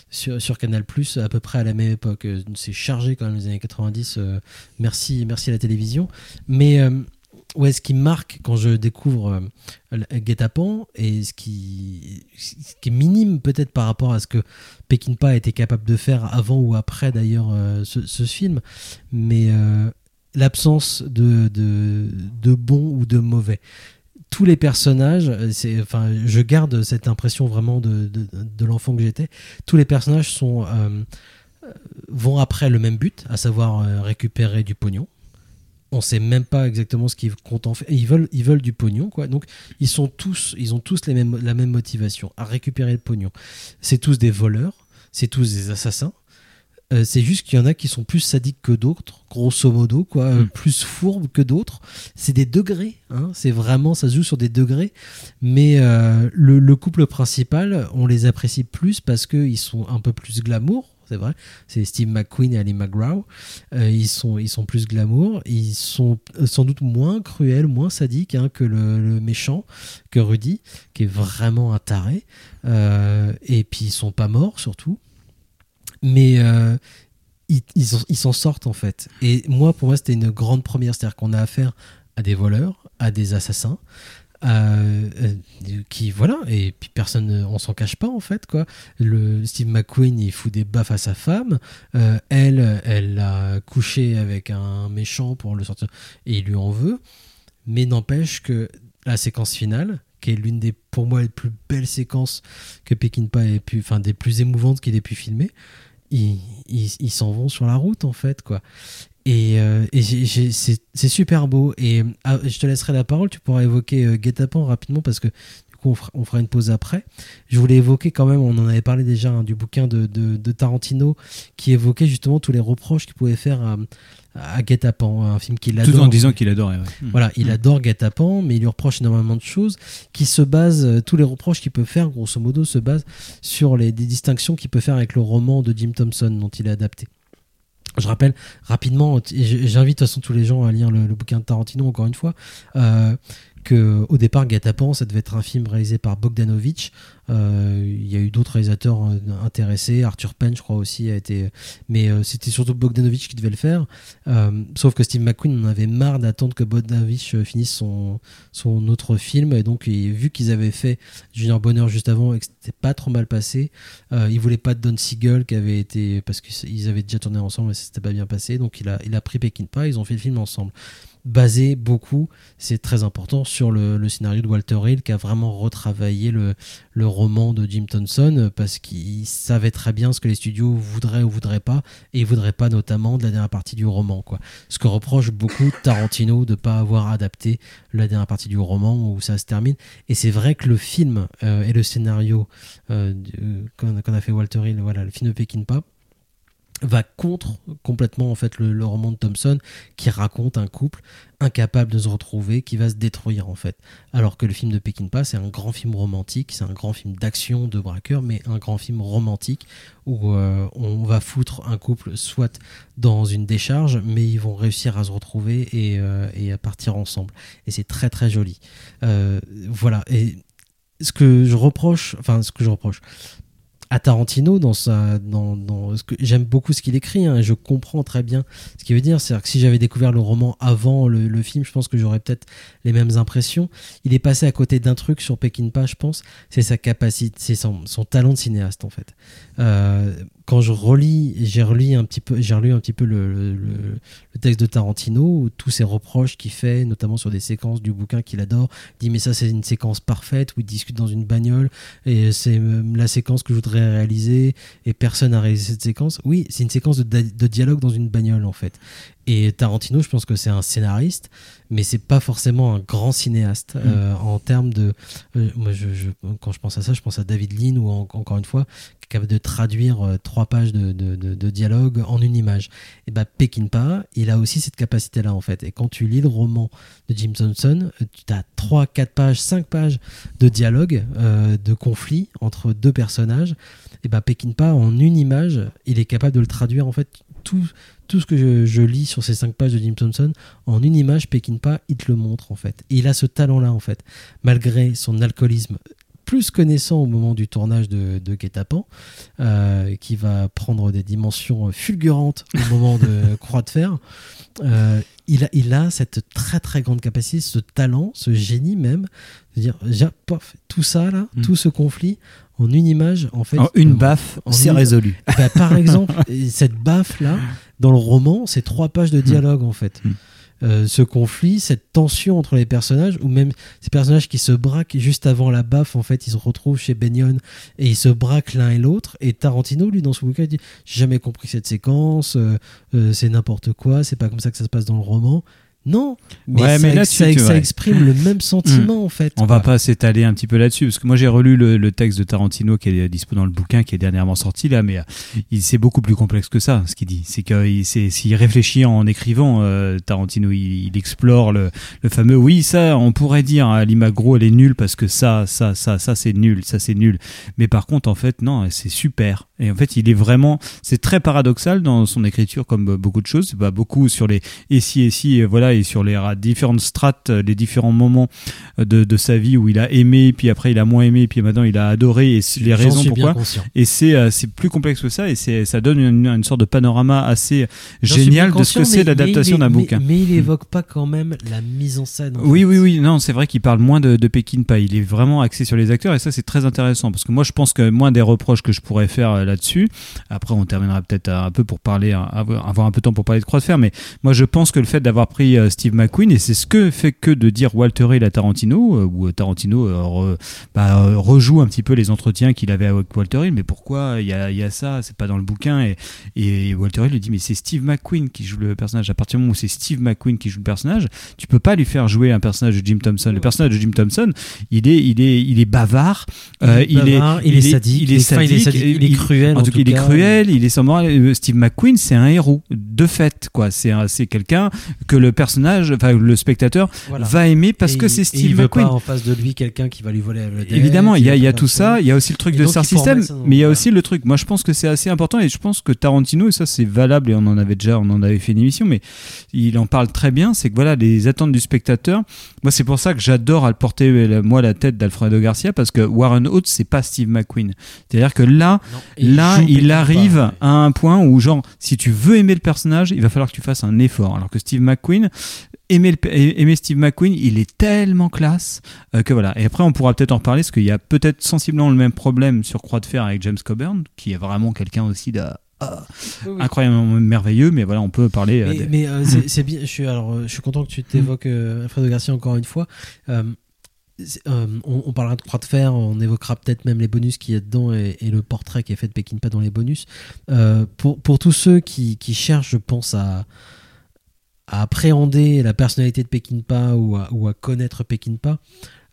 sur, sur Canal Plus à peu près à la même époque. C'est chargé quand même les années 90. euh, merci, merci à la télévision. Mais ouais, ce qui marque quand je découvre euh, et ce qui, ce est minime peut-être par rapport à ce que Peckinpah était capable de faire avant ou après d'ailleurs euh, ce, film, mais euh, l'absence de, bon ou de mauvais. Tous les personnages, euh, enfin, je garde cette impression vraiment de, l'enfant que j'étais. Tous les personnages vont après le même but, à savoir récupérer du pognon. On sait même pas exactement ce qu'ils comptent en faire. Ils veulent, ils veulent du pognon, quoi. Donc ils sont tous, ils ont tous les mêmes, la même motivation à récupérer le pognon. C'est tous des voleurs, c'est tous des assassins. Euh, c'est juste qu'il y en a qui sont plus sadiques que d'autres, grosso modo, quoi, euh, plus fourbes que d'autres. C'est des degrés, hein, c'est vraiment, ça se joue sur des degrés. Mais euh, le, le couple principal, on les apprécie plus parce qu'ils sont un peu plus glamour, c'est vrai. C'est Steve McQueen et Ali McGraw. Euh, ils, sont, ils sont plus glamour. Ils sont euh, sans doute moins cruels, moins sadiques hein, que le, méchant, que Rudy, qui est vraiment un taré. Euh, et puis ils sont pas morts surtout. Mais ils s'en sortent en fait. Et moi, pour moi, c'était une grande première. C'est-à-dire qu'on a affaire à des voleurs, à des assassins. Euh, euh, qui voilà et puis personne on s'en cache pas en fait quoi. Le Steve McQueen il fout des baffes à sa femme. Euh, elle elle a couché avec un méchant pour le sortir et il lui en veut. Mais n'empêche que la séquence finale qui est l'une des pour moi les plus belles séquences que Peckinpah ait pu enfin des plus émouvantes qu'il ait pu filmer ils s'en vont sur la route en fait quoi et, euh, et c'est super beau. Et ah, je te laisserai la parole, tu pourras évoquer euh, Guet-apens rapidement parce que du coup on fera, on fera une pause après. Je voulais évoquer quand même, on en avait parlé déjà hein, du bouquin de, de, de Tarantino qui évoquait justement tous les reproches qu'il pouvait faire à, à Guet-apens, un film qu'il adore. Tout en disant qu'il adorait. ouais. Voilà, il Mm. adore Guet-apens, mais il lui reproche énormément de choses qui se basent, euh, tous les reproches qu'il peut faire, grosso modo, se basent sur les, des distinctions qu'il peut faire avec le roman de Jim Thompson dont il est adapté. Je rappelle rapidement, j'invite de toute façon tous les gens à lire le, bouquin de Tarantino encore une fois. Euh, que au départ Gatapan ça devait être un film réalisé par Bogdanovich il y a eu d'autres réalisateurs euh, intéressés. Arthur Penn je crois aussi a été mais euh, c'était surtout Bogdanovich qui devait le faire. Euh, sauf que Steve McQueen en avait marre d'attendre que Bogdanovich euh, finisse son son autre film. Et donc vu qu'ils avaient fait Junior Bonheur juste avant et que c'était pas trop mal passé euh, il voulait pas de Don Siegel qui avait été parce qu'ils avaient déjà tourné ensemble et ça s'était pas bien passé. Donc il a il a pris Peckinpah ils ont fait le film ensemble. Basé beaucoup, c'est très important, sur le scénario de Walter Hill qui a vraiment retravaillé le, le roman de Jim Thompson euh, parce qu'il savait très bien ce que les studios voudraient ou voudraient pas et ils voudraient pas notamment de la dernière partie du roman. Quoi. Ce que reproche beaucoup Tarantino de pas avoir adapté la dernière partie du roman où ça se termine. Et c'est vrai que le film euh, et le scénario euh, qu'en a fait Walter Hill, voilà, le film de Peckinpah, va contre complètement en fait le, roman de Thompson qui raconte un couple incapable de se retrouver qui va se détruire en fait. Alors que le film de Peckinpah c'est un grand film romantique c'est un grand film d'action de braqueur mais un grand film romantique où euh, on va foutre un couple soit dans une décharge mais ils vont réussir à se retrouver et, euh, à partir ensemble. Et c'est très très joli. Euh, voilà. Et ce que je reproche enfin ce que je reproche à Tarantino dans sa dans, dans ce que j'aime beaucoup ce qu'il écrit hein, et je comprends très bien ce qu'il veut dire. C'est que si j'avais découvert le roman avant le, le film je pense que j'aurais peut-être les mêmes impressions. Il est passé à côté d'un truc sur Peckinpah je pense. C'est sa capacité c'est son, son talent de cinéaste en fait. Euh, quand je relis j'ai relu un petit peu j'ai relu un petit peu le, texte de Tarantino tous ses reproches qu'il fait notamment sur des séquences du bouquin qu'il adore il dit mais ça c'est une séquence parfaite où il discute dans une bagnole et c'est la séquence que je voudrais réaliser et personne n'a réalisé cette séquence. Oui, c'est une séquence de dialogue dans une bagnole en fait. Et Tarantino, je pense que c'est un scénariste, mais c'est pas forcément un grand cinéaste euh, en termes de. euh, moi, je, je- quand je pense à ça, je pense à David Lean ou en- encore une fois, qui est capable de traduire euh, trois pages de, de- de- de dialogue en une image. Et bah Peckinpah, il a aussi cette capacité-là en fait. Et quand tu lis le roman de Jim Thompson, euh, tu as trois, quatre pages, cinq pages de dialogue, de conflit entre deux personnages. Et bah Peckinpah, en une image, il est capable de le traduire en fait tout, tout ce que je, je lis sur ces cinq pages de Jim Thompson, en une image, Peckinpah, il te le montre en fait. Et il a ce talent-là en fait, malgré son alcoolisme plus connaissant au moment du tournage de, de Guet-apens, euh, qui va prendre des dimensions fulgurantes au moment de Croix de Fer. Euh, il, a, il a cette très très grande capacité, ce talent, ce génie même, de dire, pof, tout ça là, Mm. tout ce conflit, en une image, en fait. En une baffe, c'est une- résolu. Bah, par exemple, et cette baffe là, dans le roman, c'est trois pages de dialogue en fait. Mm. Euh, ce conflit, cette tension entre les personnages, ou même ces personnages qui se braquent juste avant la baffe, en fait, ils se retrouvent chez Benyon et ils se braquent l'un et l'autre. Et Tarantino, lui, dans son bouquin, il dit J'ai jamais compris cette séquence, euh, euh, c'est n'importe quoi, c'est pas comme ça que ça se passe dans le roman. Non, mais, Ouais, ça, mais là, ça- tu- ouais. exprime le même sentiment, en fait. On va pas s'étaler un petit peu là-dessus parce que moi j'ai relu le, le texte de Tarantino qui est dispo dans le bouquin qui est dernièrement sorti là, mais euh, il c'est beaucoup plus complexe que ça. Ce qu'il dit, c'est qu'il c'est- s'il réfléchit en écrivant, euh, Tarantino il, il explore le, le fameux oui ça on pourrait dire hein, l'imagro elle est nulle parce que ça ça ça ça c'est nul ça c'est nul. Mais par contre en fait non c'est super et en fait il est vraiment c'est très paradoxal dans son écriture comme beaucoup de choses. Pas beaucoup sur les et si et si voilà et sur les différentes strates, euh, les différents moments euh, de, de sa vie où il a aimé, puis après il a moins aimé, puis maintenant il a adoré, et les raisons pourquoi. Et c'est euh, c'est plus complexe que ça, et c'est ça donne une, une sorte de panorama assez génial de ce que c'est mais- l'adaptation mais- d'un mais- bouquin. Mais il évoque pas quand même la mise en scène. en Oui, fait. oui, oui, non, c'est vrai qu'il parle moins de, de Peckinpah. Il est vraiment axé sur les acteurs et ça, c'est très intéressant parce que moi, je pense que moins des reproches que je pourrais faire euh, là-dessus. Après, on terminera peut-être euh, un peu pour parler, euh, avoir avoir un peu de temps pour parler de Croix de Fer, mais moi, je pense que le fait d'avoir pris euh, Steve McQueen et c'est ce que fait que de dire Walter Hill à Tarantino, euh, où euh, Tarantino euh, re- bah, euh, rejoue un petit peu les entretiens qu'il avait avec Walter Hill, mais pourquoi il y a, il y a ça, c'est pas dans le bouquin et, et Walter Hill lui dit mais c'est Steve McQueen qui joue le personnage. À partir du moment où c'est Steve McQueen qui joue le personnage, tu peux pas lui faire jouer un personnage de Jim Thompson. Le personnage de Jim Thompson, il est, il est, il est bavard, euh, Il est il est sadique, il est enfin, il est sadique, il est cruel, En tout cas, il est cruel, il est sans. Euh, Steve McQueen, c'est un héros de fait, quoi. C'est un- c'est quelqu'un que le personnage personnage, enfin le spectateur Voilà. va aimer parce Et que c'est Steve il veut McQueen. pas en face de lui quelqu'un qui va lui voler vedette, Évidemment, il y a, y tout ça. Il y a aussi le truc Et de Star System, ça mais il y a voilà. aussi le truc. Moi, je pense que c'est assez important et je pense que Tarantino, et ça c'est valable et on en avait déjà, on en avait fait une émission, mais il en parle très bien. C'est que voilà, les attentes du spectateur. Moi, c'est pour ça que j'adore à le porter euh, moi la tête d'Alfredo Garcia parce que Warren Oates, c'est pas Steve McQueen. C'est-à-dire que là, là, il arrive ouais. à un point où genre, si tu veux aimer le personnage, il va falloir que tu fasses un effort. Alors que Steve McQueen, aimer, le- aimer Steve McQueen, il est tellement classe euh, que voilà. Et après, on pourra peut-être en reparler parce qu'il y a peut-être sensiblement le même problème sur Croix de Fer avec James Coburn, qui est vraiment quelqu'un aussi de ah, Oui, oui. incroyablement merveilleux. Mais voilà, on peut parler. euh, Mais, des- mais, euh, c'est- c'est bien. Je suis alors, je suis content que tu t'évoques euh, Alfredo Garcia encore une fois. Euh, euh, on, on parlera de Croix de Fer, on évoquera peut-être même les bonus qu'il y a dedans et, et le portrait qui est fait de Peckinpah dans les bonus. Euh, pour, pour tous ceux qui, qui cherchent, je pense, à, à appréhender la personnalité de Peckinpah ou à, ou à connaître Peckinpah,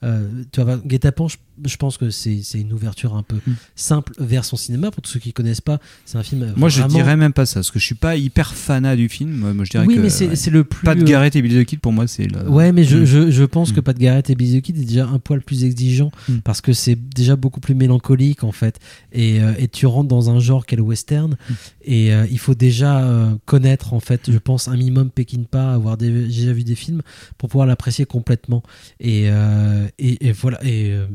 euh, tu voir, Guet-apens, je, je pense que c'est une ouverture un peu Mm. simple vers son cinéma. Pour tous ceux qui connaissent pas, c'est un film. Moi, je vraiment- dirais même pas ça, parce que je suis pas hyper fanat du film. Moi, je dirais Oui, que mais c'est ouais, le plus. Pat euh, Garrett et Billy the Kid pour moi, c'est le. Ouais, mais je, Mm. je, je pense que Mm. Pat Garrett et Billy the Kid est déjà un poil plus exigeant Mm. parce que c'est déjà beaucoup plus mélancolique en fait. Et, euh, et tu rentres dans un genre qu'est le western et euh, il faut déjà connaître en fait, je pense, un minimum Peckinpah, avoir des- déjà vu des films pour pouvoir l'apprécier complètement. Et, et, voilà. Et euh,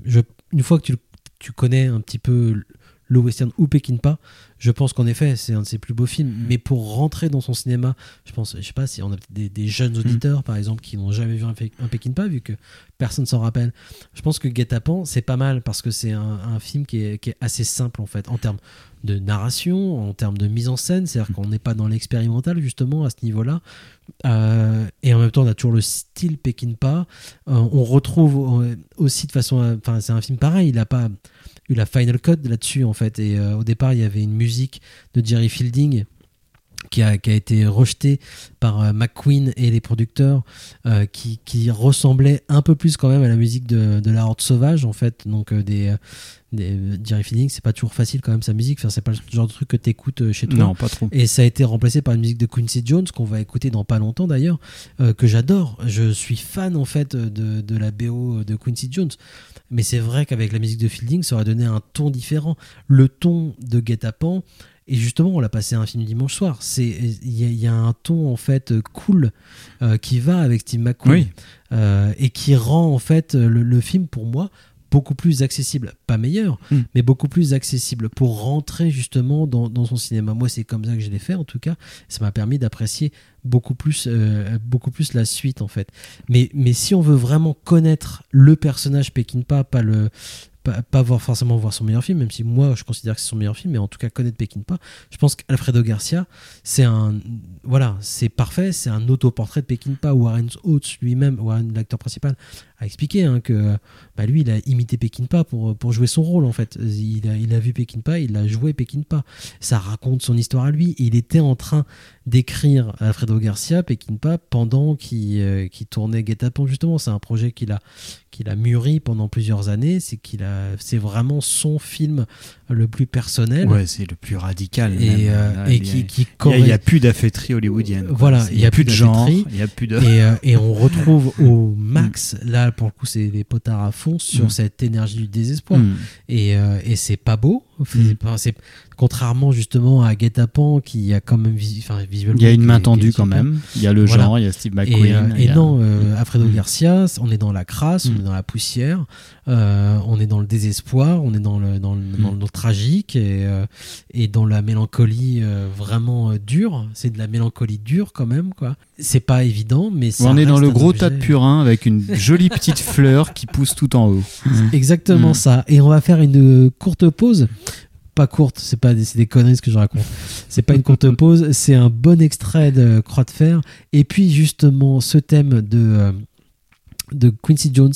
une fois que tu, tu connais un petit peu le western ou Peckinpah, je pense qu'en effet, c'est un de ses plus beaux films. Mm. Mais pour rentrer dans son cinéma, je pense, je sais pas si on a des, des jeunes Mm. auditeurs, par exemple, qui n'ont jamais vu un, un Peckinpah, vu que personne s'en rappelle. Je pense que Guet-apens, c'est pas mal parce que c'est un, un film qui est, qui est assez simple, en fait, en termes de narration, en termes de mise en scène. Mm. C'est-à-dire qu'on n'est pas dans l'expérimental, justement, à ce niveau-là. Euh, et en même temps, on a toujours le style Peckinpah. Euh, on retrouve euh, aussi de façon. Enfin, c'est un film pareil, il n'a pas eu la final cut là-dessus, en fait. Et euh, au départ, il y avait une musique de Jerry Fielding qui a, qui a été rejetée par euh, McQueen et les producteurs, euh, qui, qui ressemblait un peu plus quand même à la musique de, de la Horde Sauvage, en fait. Donc, euh, des, euh, des, Jerry Fielding, c'est pas toujours facile quand même sa musique. Enfin, c'est pas le genre de truc que tu écoutes chez toi. Non, pas trop. Et ça a été remplacé par une musique de Quincy Jones qu'on va écouter dans pas longtemps d'ailleurs, euh, que j'adore. Je suis fan en fait de, de la BO de Quincy Jones. Mais c'est vrai qu'avec la musique de Fielding, ça aurait donné un ton différent. Le ton de Guet-apens, et justement, on l'a passé à un film dimanche soir. C'est il y, y a un ton en fait cool euh, qui va avec Steve McQueen Oui. euh, et qui rend en fait le, le film pour moi beaucoup plus accessible, pas meilleur, Mm. mais beaucoup plus accessible pour rentrer justement dans, dans son cinéma. Moi, c'est comme ça que je l'ai fait en tout cas. Ça m'a permis d'apprécier beaucoup plus, euh, beaucoup plus la suite en fait. Mais, mais si on veut vraiment connaître le personnage Peckinpah, pas le pas, voir forcément voir son meilleur film, même si moi je considère que c'est son meilleur film, mais en tout cas connaître Peckinpah, je pense qu'Alfredo Garcia, c'est un voilà, c'est parfait, c'est un autoportrait de Peckinpah. Warren Oates lui-même, l'acteur principal, a expliqué hein, que bah, lui, il a imité Peckinpah pour, pour jouer son rôle en fait. Il a, il a vu Peckinpah, il a joué Peckinpah. Ça raconte son histoire à lui. Il était en train d'écrire Alfredo Garcia, Peckinpah, pendant qu'il euh, qu'il tournait Guet-apens justement. C'est un projet qu'il a, qu'il a mûri pendant plusieurs années. C'est qu'il a, c'est vraiment son film le plus personnel. Ouais, c'est le plus radical. Et, euh, Là, et qui, qui Il a- n'y a, plus d'affêterie hollywoodienne. quoi. Voilà, il y a plus de genre, il y a plus de. Et, euh, et on retrouve au max, là pour le coup c'est les potards à fond sur Mm. cette énergie du désespoir. Mm. Et, et c'est pas beau. C'est Mm. pas- contrairement justement à Guet-apens qui a quand même vis- visuellement. Il y a une main tendue quand même. Il y a le Voilà. genre, il y a Steve McQueen. euh, et a- non, euh, Alfredo Mm. Garcia, on est dans la crasse, on Mm. est dans la poussière, euh, on est dans le désespoir, on est dans le, dans le, Mm. dans le tragique et, euh, et dans la mélancolie vraiment dure. C'est de la mélancolie dure quand même, quoi. C'est pas évident, mais ça On est dans le gros objet- tas de purin avec une jolie petite fleur qui pousse tout en haut. Exactement Mm. ça. Et on va faire une courte pause. Pas courte, c'est pas des, c'est des conneries ce que je raconte. C'est pas une courte pause, c'est un bon extrait de Croix de Fer. Et puis justement ce thème de euh, de Quincy Jones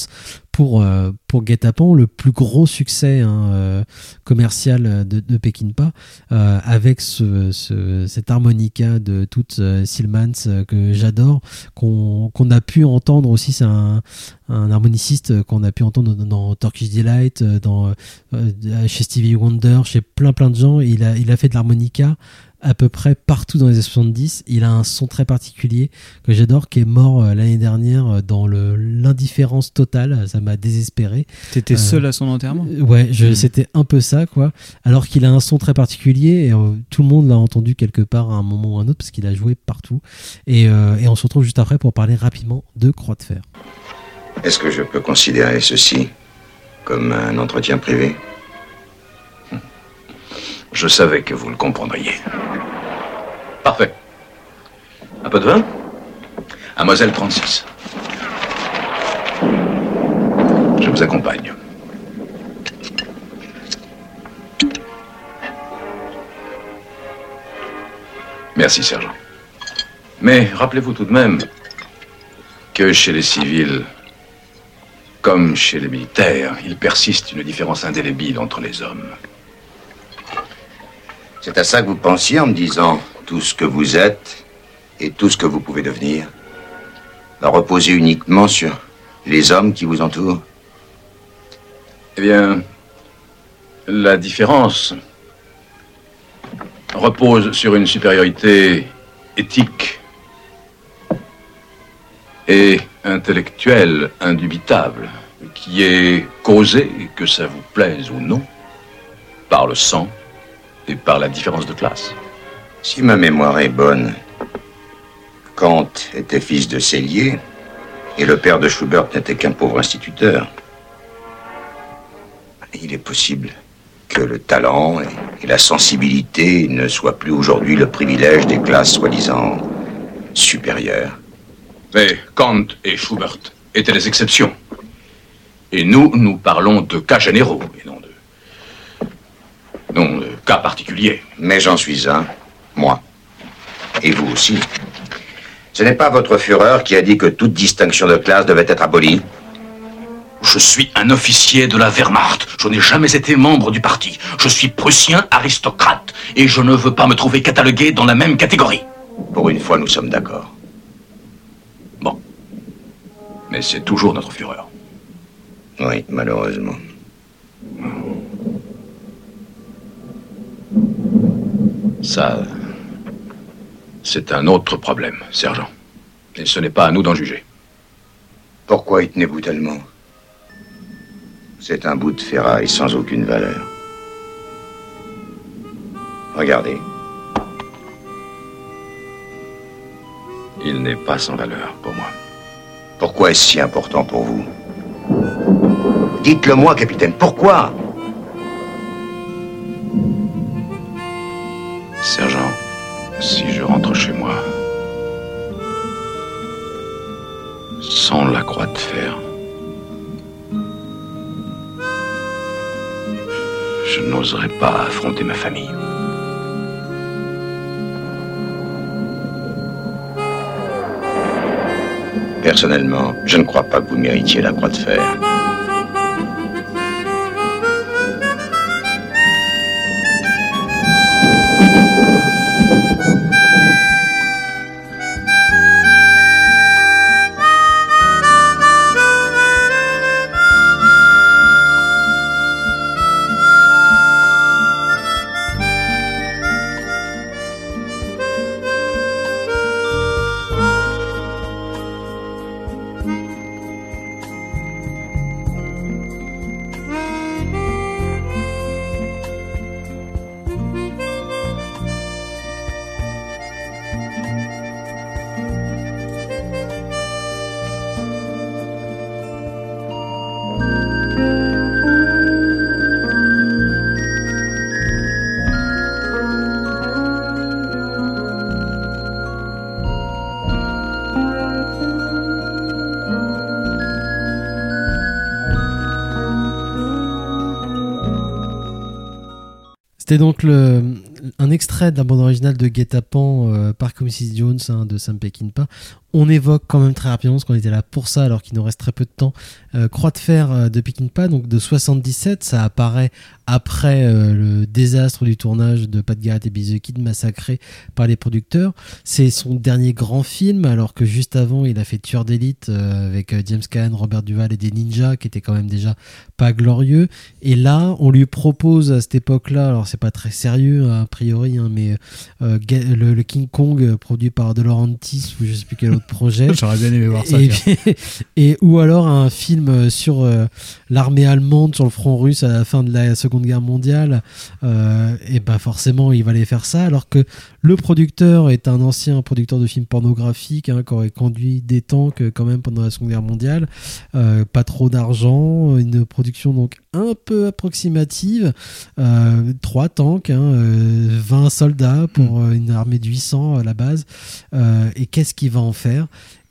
pour euh, pour Guet-apens, le plus gros succès hein, euh, commercial de, de Peckinpah, euh, avec ce, ce- cette harmonica de toute euh, Silmans que j'adore, qu'on a pu entendre aussi, c'est un, un harmoniciste qu'on a pu entendre dans, Turkish Delight, dans, chez Stevie Wonder, chez plein plein de gens. Il a, il a fait de l'harmonica à peu près partout dans les années 70. Il a un son très particulier que j'adore, qui est mort euh, l'année dernière euh, dans l'indifférence totale. Ça m'a désespéré. T'étais Euh, seul à son enterrement? Ouais, je, Mhm. c'était un peu ça, quoi. Alors qu'il a un son très particulier et euh, tout le monde l'a entendu quelque part à un moment ou à un autre parce qu'il a joué partout. Et, euh, et on se retrouve juste après pour parler rapidement de Croix de Fer. Est-ce que je peux considérer ceci comme un entretien privé? Je savais que vous le comprendriez. Parfait. Un peu de vin Mademoiselle 36. Je vous accompagne. Merci, sergent. Mais rappelez-vous tout de même que chez les civils, comme chez les militaires, il persiste une différence indélébile entre les hommes. C'est à ça que vous pensiez en me disant tout ce que vous êtes et tout ce que vous pouvez devenir. Va reposer uniquement sur les hommes qui vous entourent. Eh bien, la différence repose sur une supériorité éthique et intellectuelle indubitable, qui est causée, que ça vous plaise ou non, par le sang et par la différence de classe. Si ma mémoire est bonne, Kant était fils de cellier et le père de Schubert n'était qu'un pauvre instituteur. Il est possible que le talent et, la sensibilité ne soient plus aujourd'hui le privilège des classes soi-disant supérieures. Mais Kant et Schubert étaient des exceptions. Et nous, nous parlons de cas généraux et non de. non de cas particuliers. Mais j'en suis un, moi. Et vous aussi. Ce n'est pas votre fureur qui a dit que toute distinction de classe devait être abolie Je suis un officier de la Wehrmacht. Je n'ai jamais été membre du parti. Je suis prussien aristocrate. Et je ne veux pas me trouver catalogué dans la même catégorie. Pour une fois, nous sommes d'accord. Mais c'est toujours notre fureur. Oui, malheureusement. Ça. C'est un autre problème, sergent. Et ce n'est pas à nous d'en juger. Pourquoi y tenez-vous tellement? C'est un bout de ferraille sans aucune valeur. Regardez. Il n'est pas sans valeur pour moi. Pourquoi est-ce si important pour vous? Dites-le moi, capitaine, pourquoi? Sergent, si je rentre chez moi sans la croix de fer, je n'oserais pas affronter ma famille. Personnellement, je ne crois pas que vous méritiez la croix de fer. C'était donc un extrait de la bande originale de Guet-apens euh, par Mrs. Jones hein, de Sam Peckinpah. On évoque quand même très rapidement, parce qu'on était là pour ça, alors qu'il nous reste très peu de temps, euh, Croix de fer euh, de Peckinpah, donc de 77, ça apparaît après euh, le désastre du tournage de Pat Garrett et Billy Kid massacré par les producteurs. C'est son dernier grand film, alors que juste avant, il a fait Tueur d'élite euh, avec euh, James Caan, Robert Duval et des ninjas, qui était quand même déjà pas glorieux. Et là, on lui propose à cette époque-là, alors c'est pas très sérieux a priori, hein, mais le, King Kong produit par De Laurentiis ou je sais plus quel autre projet. J'aurais bien aimé voir ça. Et, ou alors un film euh, sur euh, l'armée allemande sur le front russe à la fin de la Seconde Guerre mondiale. Euh, et ben forcément, il va aller faire ça, alors que le producteur est un ancien producteur de films pornographiques hein, qui aurait conduit des tanks quand même pendant la Seconde Guerre mondiale. Euh, pas trop d'argent, une production donc un peu approximative. Euh, trois tanks, hein, euh, 20 soldats pour euh, une armée de 800 à la base. Euh, et qu'est-ce qu'il va en faire?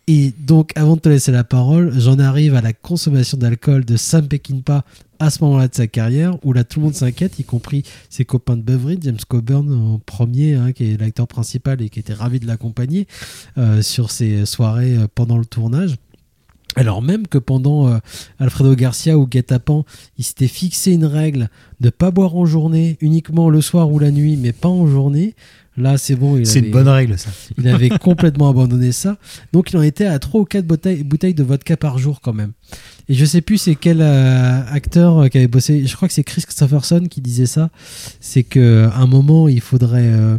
Et donc, avant de te laisser la parole, j'en arrive à la consommation d'alcool de Sam Peckinpah à ce moment-là de sa carrière, où là tout le monde s'inquiète, y compris ses copains de beuverie, James Coburn en premier, hein, qui est l'acteur principal et qui était ravi de l'accompagner euh, sur ses soirées euh, pendant le tournage. Alors même que pendant euh, Alfredo Garcia ou Guet-apens, il s'était fixé une règle de pas boire en journée, uniquement le soir ou la nuit, mais pas en journée. Là, c'est bon. C'est une bonne règle, ça. il avait complètement abandonné ça. Donc il en était à 3 ou 4 bouteilles, bouteilles de vodka par jour quand même. Et je sais plus c'est quel euh, acteur euh, qui avait bossé, je crois que c'est Chris Christopherson qui disait ça, c'est que à un moment il faudrait euh,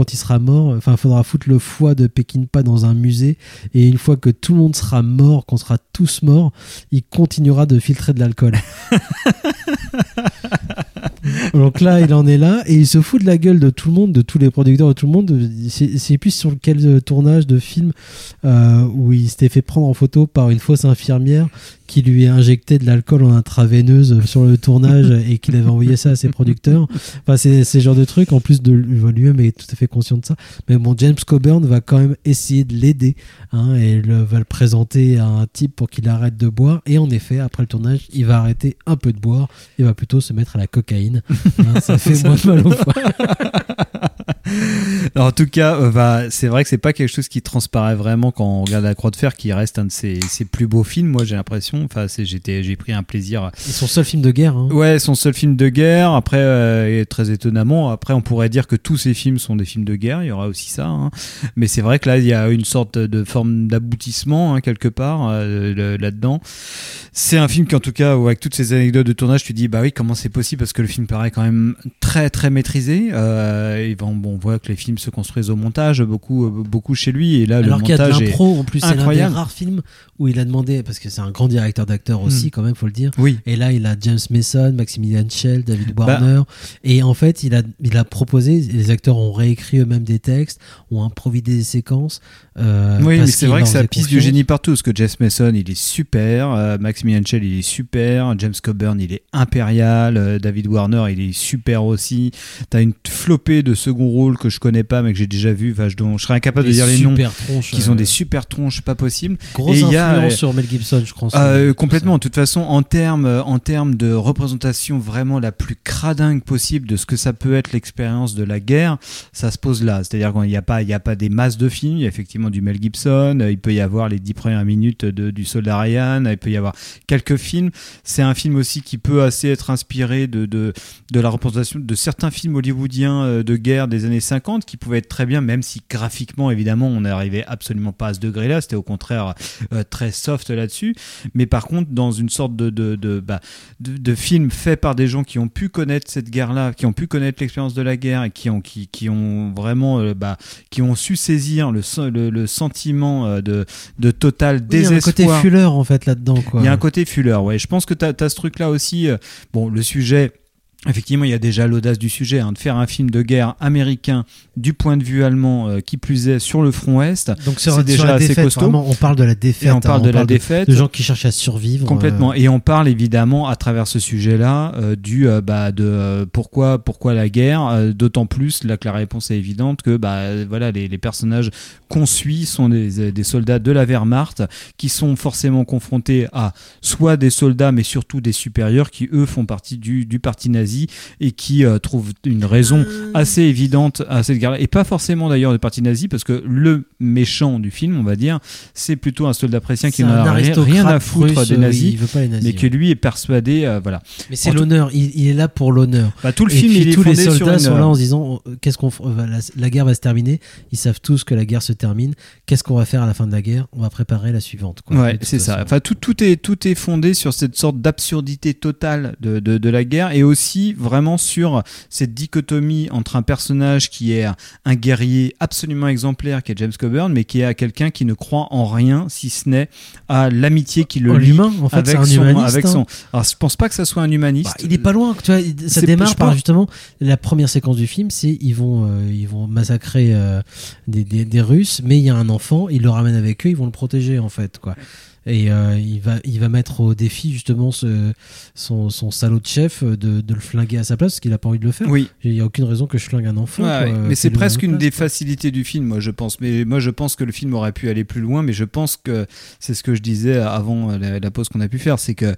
quand il sera mort, enfin, faudra foutre le foie de Peckinpah dans un musée. Et une fois que tout le monde sera mort, qu'on sera tous morts, il continuera de filtrer de l'alcool. Donc là, il en est là et il se fout de la gueule de tout le monde, de tous les producteurs, de tout le monde. C'est c'est plus sur quel euh, tournage de film euh, où il s'était fait prendre en photo par une fausse infirmière qui lui a injecté de l'alcool en intraveineuse sur le tournage et qu'il avait envoyé ça à ses producteurs. Enfin, c'est ce genre de truc. En plus de lui-même est tout à fait conscient de ça. Mais bon, James Coburn va quand même essayer de l'aider hein, et le, va le présenter à un type pour qu'il arrête de boire. Et en effet, après le tournage, il va arrêter un peu de boire et va plutôt se mettre à la cocaïne. Hein, ça fait moins mal au foie. Alors, en tout cas, euh, bah, c'est vrai que c'est pas quelque chose qui transparaît vraiment quand on regarde La Croix de Fer, qui reste un de ses, ses plus beaux films. Moi, j'ai l'impression. Enfin, j'ai pris un plaisir. Et son seul film de guerre. Hein. Ouais, son seul film de guerre. Après, euh, et très étonnamment, après, on pourrait dire que tous ses films sont des films de guerre. Il y aura aussi ça. hein. Mais c'est vrai que là, il y a une sorte de forme d'aboutissement hein, quelque part euh, là-dedans. C'est un film qui, en tout cas, avec toutes ces anecdotes de tournage, tu dis bah oui, comment c'est possible? Parce que le film paraît quand même très très maîtrisé. Et bon, bon, on voit que les films se construisent au montage, beaucoup euh, beaucoup chez lui. Et là, Alors le qu'il y a de montage l'impro en plus, c'est l'un des rares films où il a demandé, parce que c'est un grand directeur d'acteurs aussi, Mm. quand même, faut le dire. Oui. Et là, il a James Mason, Maximilian Schell, David Bah. Warner. Et en fait, il a, il a proposé, les acteurs ont réécrit eux-mêmes des textes, ont improvisé des séquences. euh, Oui, mais c'est vrai que ça pisse du génie partout. Parce que Jeff Mason, il est super. euh, Maximilian Schell, il est super. James Coburn, il est impérial. euh, David Warner, il est super aussi. T'as une flopée de second rôle que je connais pas, mais que j'ai déjà vu. Enfin, je, dont- je serais incapable de dire les noms. super tronches, Qui sont euh, des super tronches, pas possible. Grosse Et il y a, influence euh, sur Mel Gibson, je crois. euh, complètement. De toute façon, en termes, en termes de représentation vraiment la plus cradingue possible de ce que ça peut être l'expérience de la guerre, ça se pose là. C'est-à-dire qu'il n'y a pas, il y a pas des masses de films. Il y a effectivement du Mel Gibson. euh, Il peut y avoir les dix premières minutes de, du Soldat Ryan. Il peut y avoir quelques films. C'est un film aussi qui peut assez être inspiré de, de, de la représentation de certains films hollywoodiens euh, de guerre des années 50 qui pouvaient être très bien, même si graphiquement, évidemment, on n'arrivait absolument pas à ce degré-là. C'était au contraire euh, très soft là-dessus. Mais par contre, dans une sorte de, de, de, bah, de, de film fait par des gens qui ont pu connaître cette guerre-là, qui ont pu connaître l'expérience de la guerre et qui ont, qui, qui ont vraiment, euh, bah, qui ont su saisir le, le, le sentiment euh, de, de total Oui, il y a désespoir. un côté Fuller en fait là-dedans. quoi. Il y a un côté Fuller, ouais. Je pense que tu as, ce truc-là aussi. bon, le sujet. Effectivement, il y a déjà l'audace du sujet, hein, de faire un film de guerre américain du point de vue allemand, euh, qui plus est sur le front ouest. Donc sur, c'est sur déjà la assez défaite, costaud. vraiment, on parle de la défaite. Et on parle hein, de la défaite. De, gens qui cherchent à survivre. Complètement. euh, Et on parle évidemment à travers ce sujet-là euh, du euh, bah, de euh, pourquoi pourquoi la guerre. euh, D'autant plus là que la réponse est évidente que bah voilà les, les personnages qu'on suit sont des, des soldats de la Wehrmacht qui sont forcément confrontés à soit des soldats mais surtout des supérieurs qui eux font partie du, du parti nazi et qui euh, trouve une raison assez évidente à cette guerre et pas forcément d'ailleurs du parti nazi parce que le méchant du film on va dire c'est plutôt un soldat prussien qui C'est n'en un a rien, à foutre russe, des nazis nazis, mais que ouais. lui est persuadé euh, voilà Mais c'est l'honneur, il, il est là pour l'honneur. Bah, tout le Et film, puis il est tous les soldats une- sont là en se disant euh, qu'est-ce qu'on la, la guerre va se terminer. Ils savent tous que la guerre se termine. Qu'est-ce qu'on va faire à la fin de la guerre? On va préparer la suivante. quoi. Ouais, De c'est ça. Enfin, tout, tout, est, tout est fondé sur cette sorte d'absurdité totale de, de, de la guerre et aussi vraiment sur cette dichotomie entre un personnage qui est un guerrier absolument exemplaire, qui est James Coburn, mais qui est à quelqu'un qui ne croit en rien si ce n'est à l'amitié qui le lie l'humain, en fait, avec c'est un son, humaniste, avec hein. son. Alors, je pense pas que ça soit un humaniste. Bah, il est pas loin. Tu vois, ça démarre par justement la première séquence du film, c'est ils vont euh, ils vont massacrer euh, des, des, des Russes, mais il y a un enfant, ils le ramènent avec eux, ils vont le protéger en fait quoi. Et euh, il va il va mettre au défi justement ce, son, son salaud de chef de, de le flinguer à sa place parce qu'il a pas envie de le faire. Oui. Il y a aucune raison que je flingue un enfant. Ouais, quoi. ouais. mais c'est presque une place, des quoi. facilités du film, moi je pense. Mais moi je pense que le film aurait pu aller plus loin, mais je pense que c'est ce que je disais avant la, la pause qu'on a pu faire, c'est que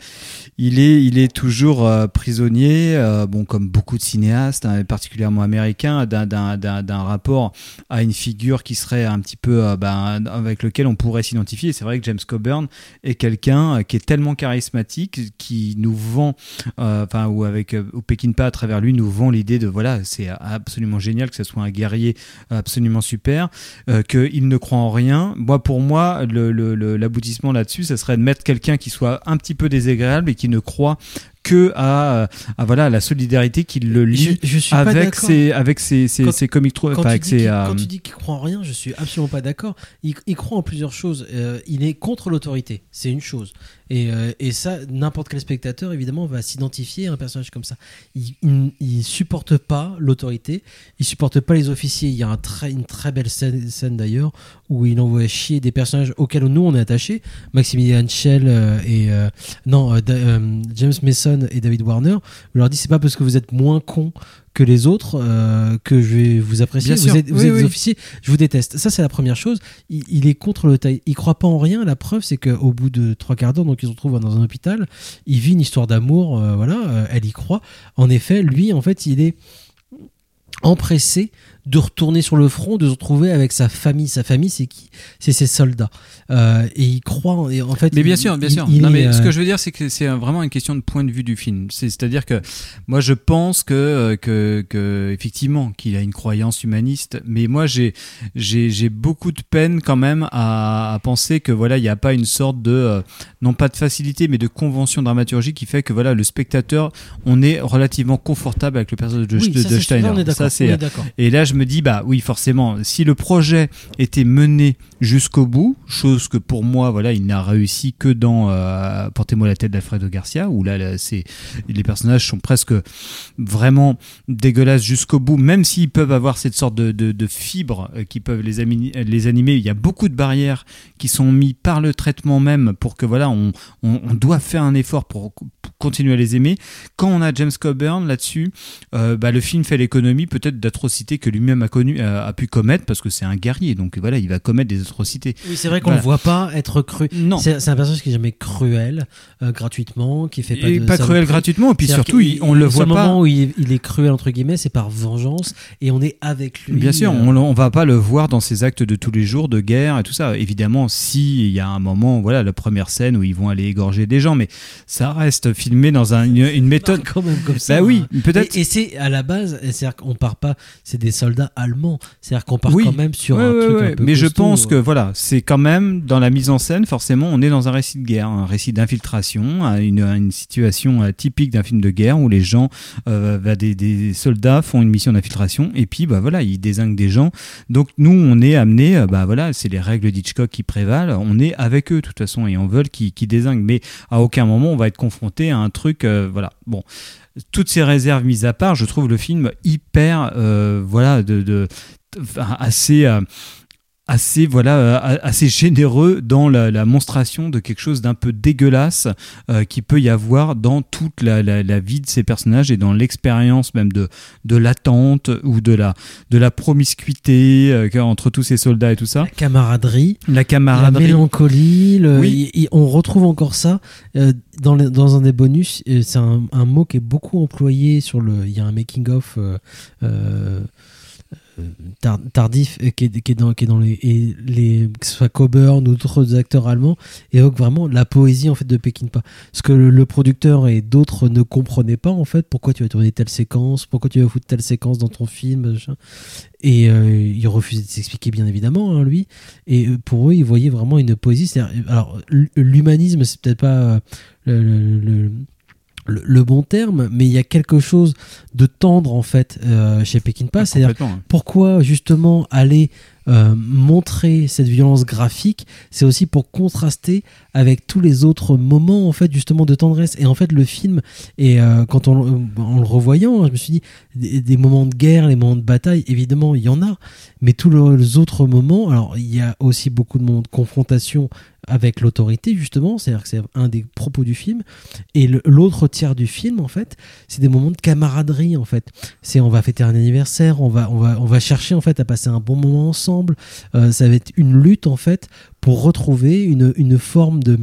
il est, il est toujours euh, prisonnier, euh, bon comme beaucoup de cinéastes, hein, particulièrement américains, d'un- d'un d'un- d'un rapport à une figure qui serait un petit peu euh, ben, avec lequel on pourrait s'identifier. C'est vrai que James Coburn est quelqu'un euh, qui est tellement charismatique, qui nous vend, euh, enfin ou avec euh, ou Peckinpah à travers lui nous vend l'idée de voilà c'est absolument génial que ce soit un guerrier absolument super, euh, qu'il ne croit en rien. Moi pour moi l'aboutissement là-dessus, ça serait de mettre quelqu'un qui soit un petit peu désagréable et qui ne croit que à, à voilà à la solidarité qui le lie Je- je suis pas avec ses avec ses, ses, Quand- ses comic Quand, enfin, tu ses, qu'il- euh, quand tu dis qu'il croit en rien, je suis absolument pas d'accord. Il, il croit en plusieurs choses. Euh, il est contre l'autorité, c'est une chose. Et, euh, et ça, n'importe quel spectateur, évidemment, va s'identifier à un personnage comme ça. Il, il, il supporte pas l'autorité, il supporte pas les officiers. Il y a un très, une très belle scène, scène d'ailleurs où il envoie chier des personnages auxquels nous on est attachés. Maximilian Schell euh, et euh, non euh, euh, James Mason et David Warner. Je leur dis c'est pas parce que vous êtes moins cons que les autres euh, que je vais vous apprécier. Bien vous êtes, vous Oui, êtes des oui. officiers, je vous déteste. Ça, c'est la première chose. Il, il est contre le taille. Il croit pas en rien. La preuve, c'est qu'au bout de trois quarts d'heure, donc ils se retrouvent dans un hôpital, il vit une histoire d'amour. euh, voilà, euh, elle y croit. En effet, lui, en fait, il est empressé de retourner sur le front, de se retrouver avec sa famille. Sa famille, c'est qui? C'est ses soldats. Euh, et il croit, et en fait. Mais bien il- sûr, bien il- sûr. il non, mais ce euh, que je veux dire, c'est que c'est vraiment une question de point de vue du film. C'est- C'est-à-dire que moi, je pense que, euh, que, que effectivement, qu'il a une croyance humaniste, mais moi, j'ai, j'ai, j'ai beaucoup de peine quand même à, à penser que voilà, il n'y a pas une sorte de, euh, non pas de facilité, mais de convention dramaturgique qui fait que voilà, le spectateur, on est relativement confortable avec le personnage de, Oui, de- ça, de c'est- Steiner. on est Ça, c'est- et là, je me dis, bah oui, forcément, si le projet était mené jusqu'au bout, chose que pour moi, voilà, il n'a réussi que dans euh, Portez-moi la tête d'Alfredo Garcia, où là, c'est les personnages sont presque vraiment dégueulasses jusqu'au bout, même s'ils peuvent avoir cette sorte de, de, fibres qui peuvent les, les animer. Il y a beaucoup de barrières qui sont mises par le traitement même pour que voilà, on, doit faire un effort pour continuer à les aimer. Quand on a James Coburn là-dessus, euh, bah, le film fait l'économie peut-être d'atrocités que lui-même a, connu, euh, a pu commettre parce que c'est un guerrier, donc voilà, il va commettre des atrocités. Oui, c'est vrai qu'on Voilà. le voit pas être cru. Non. C'est c'est un personnage qui est jamais cruel euh, gratuitement, qui fait pas Et de pas cruel gratuitement, et puis C'est-à-dire surtout, il- on le le voit pas. moment où il, il est cruel entre guillemets, c'est par vengeance et on est avec lui. Bien sûr, on, on va pas le voir dans ses actes de tous les jours de guerre et tout ça. Évidemment, si il y a un moment, voilà, la première scène où ils vont aller égorger des gens, mais ça reste filmé dans un- une, une méthode. quand même comme ça. Bah oui, hein. peut-être. Et, et c'est à la base, c'est-à-dire qu'on part pas, c'est des soldats allemands. C'est-à-dire qu'on part Oui. quand même sur Ouais, un ouais, truc ouais. un peu Mais je pense euh. que voilà, c'est quand même dans la mise en scène, forcément, on est dans un récit de guerre, un récit d'infiltration, une, une situation euh, typique d'un film de guerre où les gens, euh, bah, des, des soldats font une mission d'infiltration et puis bah voilà, ils désinguent des gens. Donc nous, on est amené, euh, bah voilà, c'est les règles d'Hitchcock qui prévalent. On est avec eux de toute façon et on veut qu'ils qu'ils désinguent, mais à aucun moment on va être confronté un truc, euh, voilà. Bon toutes ces réserves mises à part, je trouve le film hyper, euh, voilà, assez, euh, assez voilà euh, assez généreux dans la, la monstration de quelque chose d'un peu dégueulasse euh, qui peut y avoir dans toute la, la, la vie de ces personnages et dans l'expérience même de de l'attente ou de la de la promiscuité euh, entre tous ces soldats et tout ça. La camaraderie, La la camaraderie. mélancolie. le- Oui. y- y- on retrouve encore ça euh, dans, un des bonus. C'est un, un mot qui est beaucoup employé sur le. Il y a un making of. Tar- tardif euh, qui est, dans les, et les que ce soit Coburn ou d'autres acteurs allemands évoque vraiment la poésie en fait de Peckinpah ce que le, producteur et d'autres ne comprenaient pas en fait pourquoi tu vas tourner telle séquence pourquoi tu vas foutre telle séquence dans ton film machin. et euh, il refusait de s'expliquer bien évidemment hein, lui et euh, pour eux ils voyaient vraiment une poésie alors l'humanisme c'est peut-être pas le- le- bon terme, mais il y a quelque chose de tendre en fait euh, chez Peckinpah. C'est-à-dire Complètement, ouais. pourquoi justement aller euh, montrer cette violence graphique, c'est aussi pour contraster avec tous les autres moments en fait justement de tendresse. Et en fait le film, et euh, quand on, en le revoyant, hein, je me suis dit des, des moments de guerre, les moments de bataille, évidemment il y en a, mais tous les autres moments, alors il y a aussi beaucoup de moments de confrontation avec l'autorité justement, c'est-à-dire que c'est un des propos du film. Et l'autre tiers du film en fait, c'est des moments de camaraderie en fait. C'est on va fêter un anniversaire, on va on va on va chercher en fait à passer un bon moment ensemble. Euh, ça va être une lutte en fait pour retrouver une, une forme de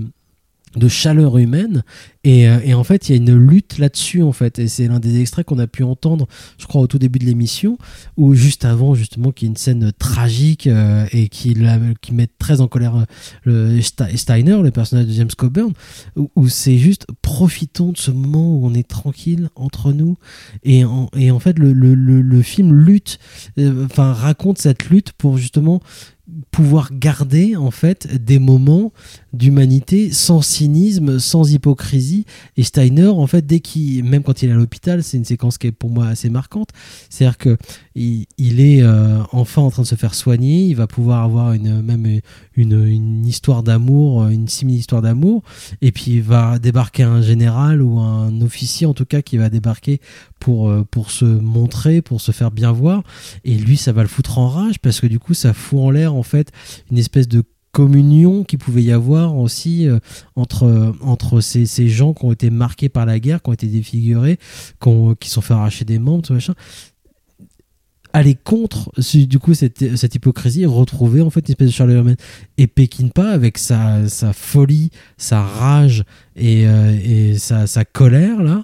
de chaleur humaine. Et, euh, et en fait il y a une lutte là-dessus en fait. Et c'est l'un des extraits qu'on a pu entendre je crois au tout début de l'émission ou juste avant justement qu'il y a une scène tragique euh, et qui, la- qui met très en colère euh, le Ste- Steiner le personnage de James Coburn où, c'est juste profitons de ce moment où on est tranquille entre nous. Et en, et en fait le, le, le, film lutte enfin raconte cette lutte pour justement pouvoir garder en fait des moments d'humanité sans cynisme, sans hypocrisie. Et Steiner, en fait, dès qu'il, même quand il est à l'hôpital, c'est une séquence qui est pour moi assez marquante. C'est-à-dire que il, il est euh, enfin en train de se faire soigner. Il va pouvoir avoir une même une, une histoire d'amour, une simili-histoire d'amour. Et puis il va débarquer un général ou un officier en tout cas qui va débarquer pour euh, pour se montrer, pour se faire bien voir. Et lui, ça va le foutre en rage parce que du coup, ça fout en l'air en fait une espèce de communion qui pouvait y avoir aussi euh, entre entre ces, ces gens qui ont été marqués par la guerre, qui ont été défigurés, qui, ont- qui sont fait arracher des membres, tout machin. Aller contre du coup cette, cette hypocrisie et retrouver en fait une espèce de chaleur humaine et Peckinpah avec sa, sa folie, sa rage et, euh, et sa, sa colère là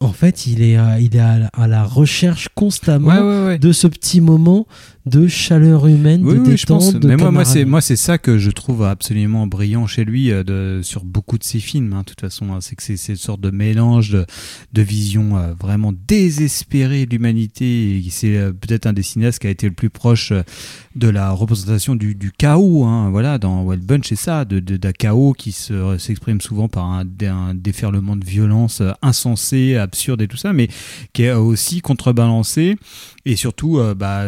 en fait il est à, il est à, la- à la recherche constamment Ouais, ouais, ouais. de ce petit moment de chaleur humaine, Oui, de oui, détente, je pense. de Mais moi, moi, c'est camaraderie. moi, c'est ça que je trouve absolument brillant chez lui euh, de, sur beaucoup de ses films. hein, de toute façon, hein. c'est que c'est une sorte de mélange de, de vision euh, vraiment désespérée de l'humanité. C'est euh, peut-être un des cinéastes qui a été le plus proche de la représentation du, du chaos. Hein, voilà, dans Wild Bunch, c'est ça, de d'un chaos qui se s'exprime souvent par un, dé- un déferlement de violence euh, insensé, absurde et tout ça, mais qui est aussi contrebalancé et surtout bah,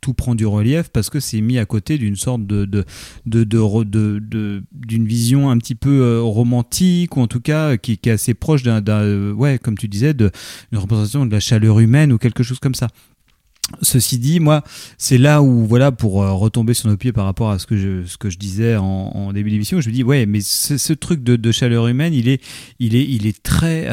tout prend du relief parce que c'est mis à côté d'une sorte de de de de d'une vision un petit peu euh, romantique ou en tout cas qui, est assez proche d'un euh, ouais comme tu disais de une représentation de la chaleur humaine ou quelque chose comme ça. Ceci dit, moi, c'est là où, voilà, pour euh, retomber sur nos pieds par rapport à ce que je, ce que je disais en, début d'émission, je me dis, ouais, mais ce, ce truc de, de chaleur humaine, il est, il est, il est très,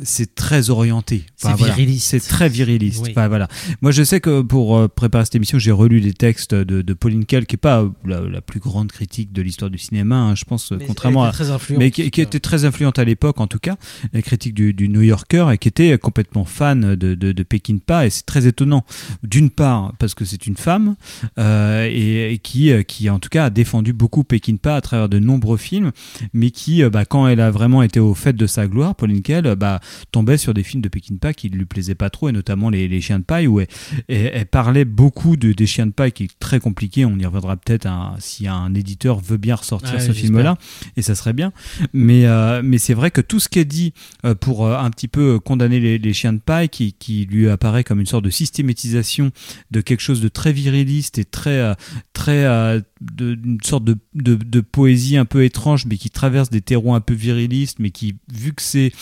c'est très orienté. C'est voilà. viriliste. C'est très viriliste. Oui. Enfin, voilà. Moi, je sais que pour euh, préparer cette émission, j'ai relu des textes de, de Pauline Kael, qui est pas euh, la, la plus grande critique de l'histoire du cinéma, hein, je pense, Mais contrairement à, mais qui, qui était très influente à l'époque, en tout cas, la critique du, du New Yorker, et qui était complètement fan de, de, de et c'est très étonnant. D'une part, parce que c'est une femme, euh, et, et qui, euh, qui, en tout cas, a défendu beaucoup Peckinpah à travers de nombreux films, mais qui, euh, bah, quand elle a vraiment été au fait de sa gloire, Pauline Kael, euh, bah, tombait sur des films de Peckinpah qui ne lui plaisaient pas trop, et notamment les, les chiens de paille, où elle, elle- elle parlait beaucoup de, des chiens de paille, qui est très compliqué. On y reviendra peut-être un- si un éditeur veut bien ressortir ce film-là, et ça serait bien. Mais, euh, mais c'est vrai que tout ce qui est dit euh, pour euh, un petit peu condamner les, les chiens de paille, qui, qui lui apparaît comme une sorte de systématisation de quelque chose de très viriliste et très, très d'une sorte de, poésie un peu étrange, mais qui traverse des terreaux un peu virilistes, mais qui, vu que c'est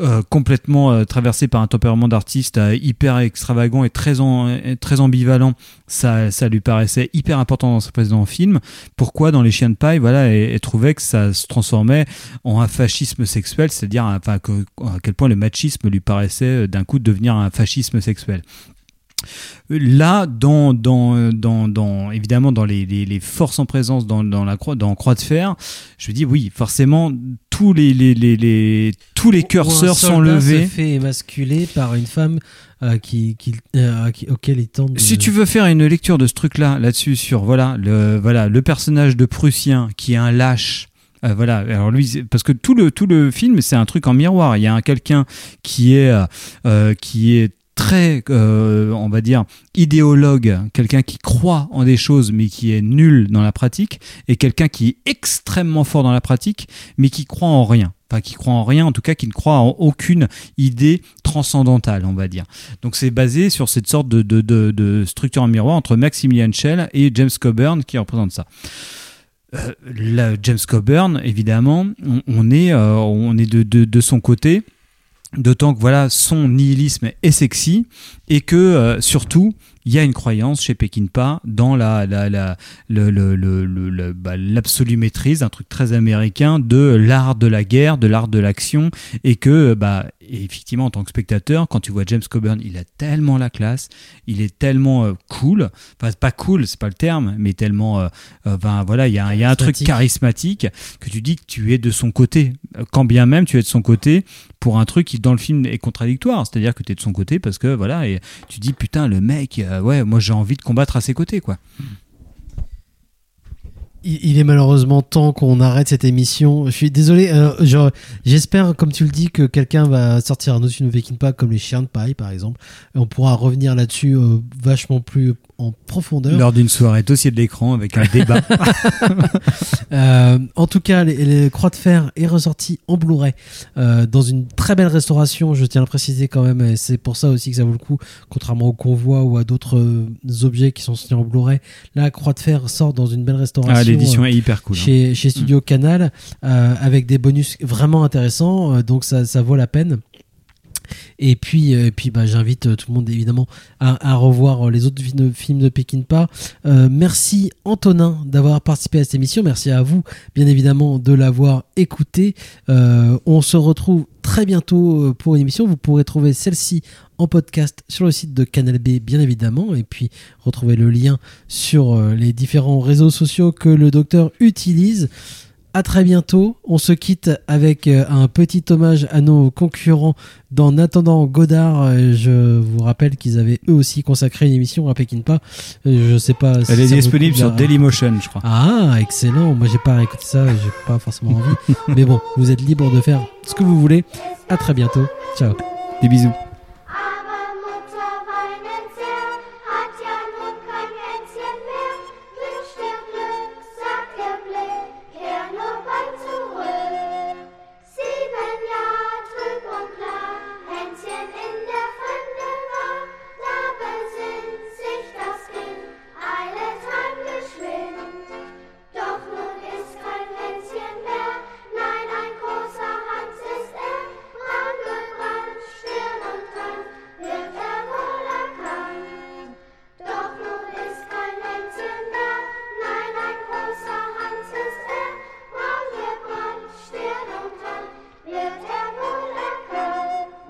euh, complètement euh, traversé par un tempérament d'artiste euh, hyper extravagant et très, et très ambivalent, ça, lui paraissait hyper important dans son précédent film. Pourquoi dans Les Chiens de paille, voilà, elle, elle trouvait que ça se transformait en un fascisme sexuel, c'est-à-dire enfin, à quel point le machisme lui paraissait d'un coup devenir un fascisme sexuel. Là, dans, dans, dans, dans évidemment dans les, les, les forces en présence dans, dans la croix, dans Croix de fer, je me dis oui, forcément tous les, les, les, tous les curseurs sont levés. se fait émasculer par une femme euh, qui, qui, euh, qui- auquel il tente de... Si tu veux faire une lecture de ce truc-là, là-dessus, sur voilà le, voilà, le personnage de Prussien qui est un lâche. euh, voilà, alors lui, parce que tout le, tout le film, c'est un truc en miroir. Il y a un quelqu'un qui est, euh, qui est très, euh, on va dire, idéologue, quelqu'un qui croit en des choses mais qui est nul dans la pratique, et quelqu'un qui est extrêmement fort dans la pratique mais qui croit en rien. Enfin, qui croit en rien, en tout cas, qui ne croit en aucune idée transcendantale, on va dire. Donc c'est basé sur cette sorte de, structure en miroir entre Maximilian Schell et James Coburn qui représente ça. Euh, James Coburn, évidemment, on, est, euh, on est de son côté, d'autant que voilà, son nihilisme est sexy et que euh, surtout, il y a une croyance chez Peckinpah dans la, la, la, le, le, le, le- le- bah, l'absolue maîtrise, un truc très américain de l'art de la guerre, de l'art de l'action, et que bah effectivement en tant que spectateur, quand tu vois James Coburn, il a tellement la classe, il est tellement euh, cool, enfin pas cool, c'est pas le terme, mais tellement, euh, euh, enfin voilà, il y a, y a un truc Charismatique. que tu dis que tu es de son côté, quand bien même tu es de son côté pour un truc qui dans le film est contradictoire, c'est-à-dire que tu es de son côté parce que voilà et tu dis putain le mec, euh, ouais moi j'ai envie de combattre à ses côtés quoi. Il est malheureusement temps qu'on arrête cette émission. Je suis désolé. euh, je- J'espère, comme tu le dis, que quelqu'un va sortir un autre film de Peckinpah comme Les Chiens de Paille, par exemple. On pourra revenir là-dessus euh, vachement plus en profondeur. Lors d'une soirée dossier de l'écran avec un débat. Euh, en tout cas, les, les Croix de Fer est ressorti en Blu-ray euh, dans une très belle restauration. Je tiens à le préciser quand même. et C'est pour ça aussi que ça vaut le coup, contrairement au convoi ou à d'autres euh, objets qui sont sortis en Blu-ray. La Croix de Fer sort dans une belle restauration. Ah, l'édition est hyper cool. hein. Chez, chez Studio Canal, euh, avec des bonus vraiment intéressants. donc ça, ça vaut la peine. Et puis, euh, bah, j'invite euh, tout le monde évidemment à, revoir euh, les autres films de Peckinpah. Euh, merci Antonin d'avoir participé à cette émission. Merci à vous, bien évidemment, de l'avoir écouté. On se retrouve très bientôt pour une émission. Vous pourrez trouver celle-ci en podcast sur le site de Canal B, bien évidemment. Et puis, retrouver le lien sur les différents réseaux sociaux que le docteur utilise. À très bientôt. On se quitte avec euh, un petit hommage à nos concurrents dans En attendant Godard. Euh, Je vous rappelle qu'ils avaient eux aussi consacré une émission à Peckinpah. Euh, Je sais pas. si Elle est disponible sur Dailymotion, je crois. Ah, excellent. Moi, j'ai pas réécouté ça. J'ai pas forcément envie. Mais bon, vous êtes libre de faire ce que vous voulez. À très bientôt. Ciao. Des bisous.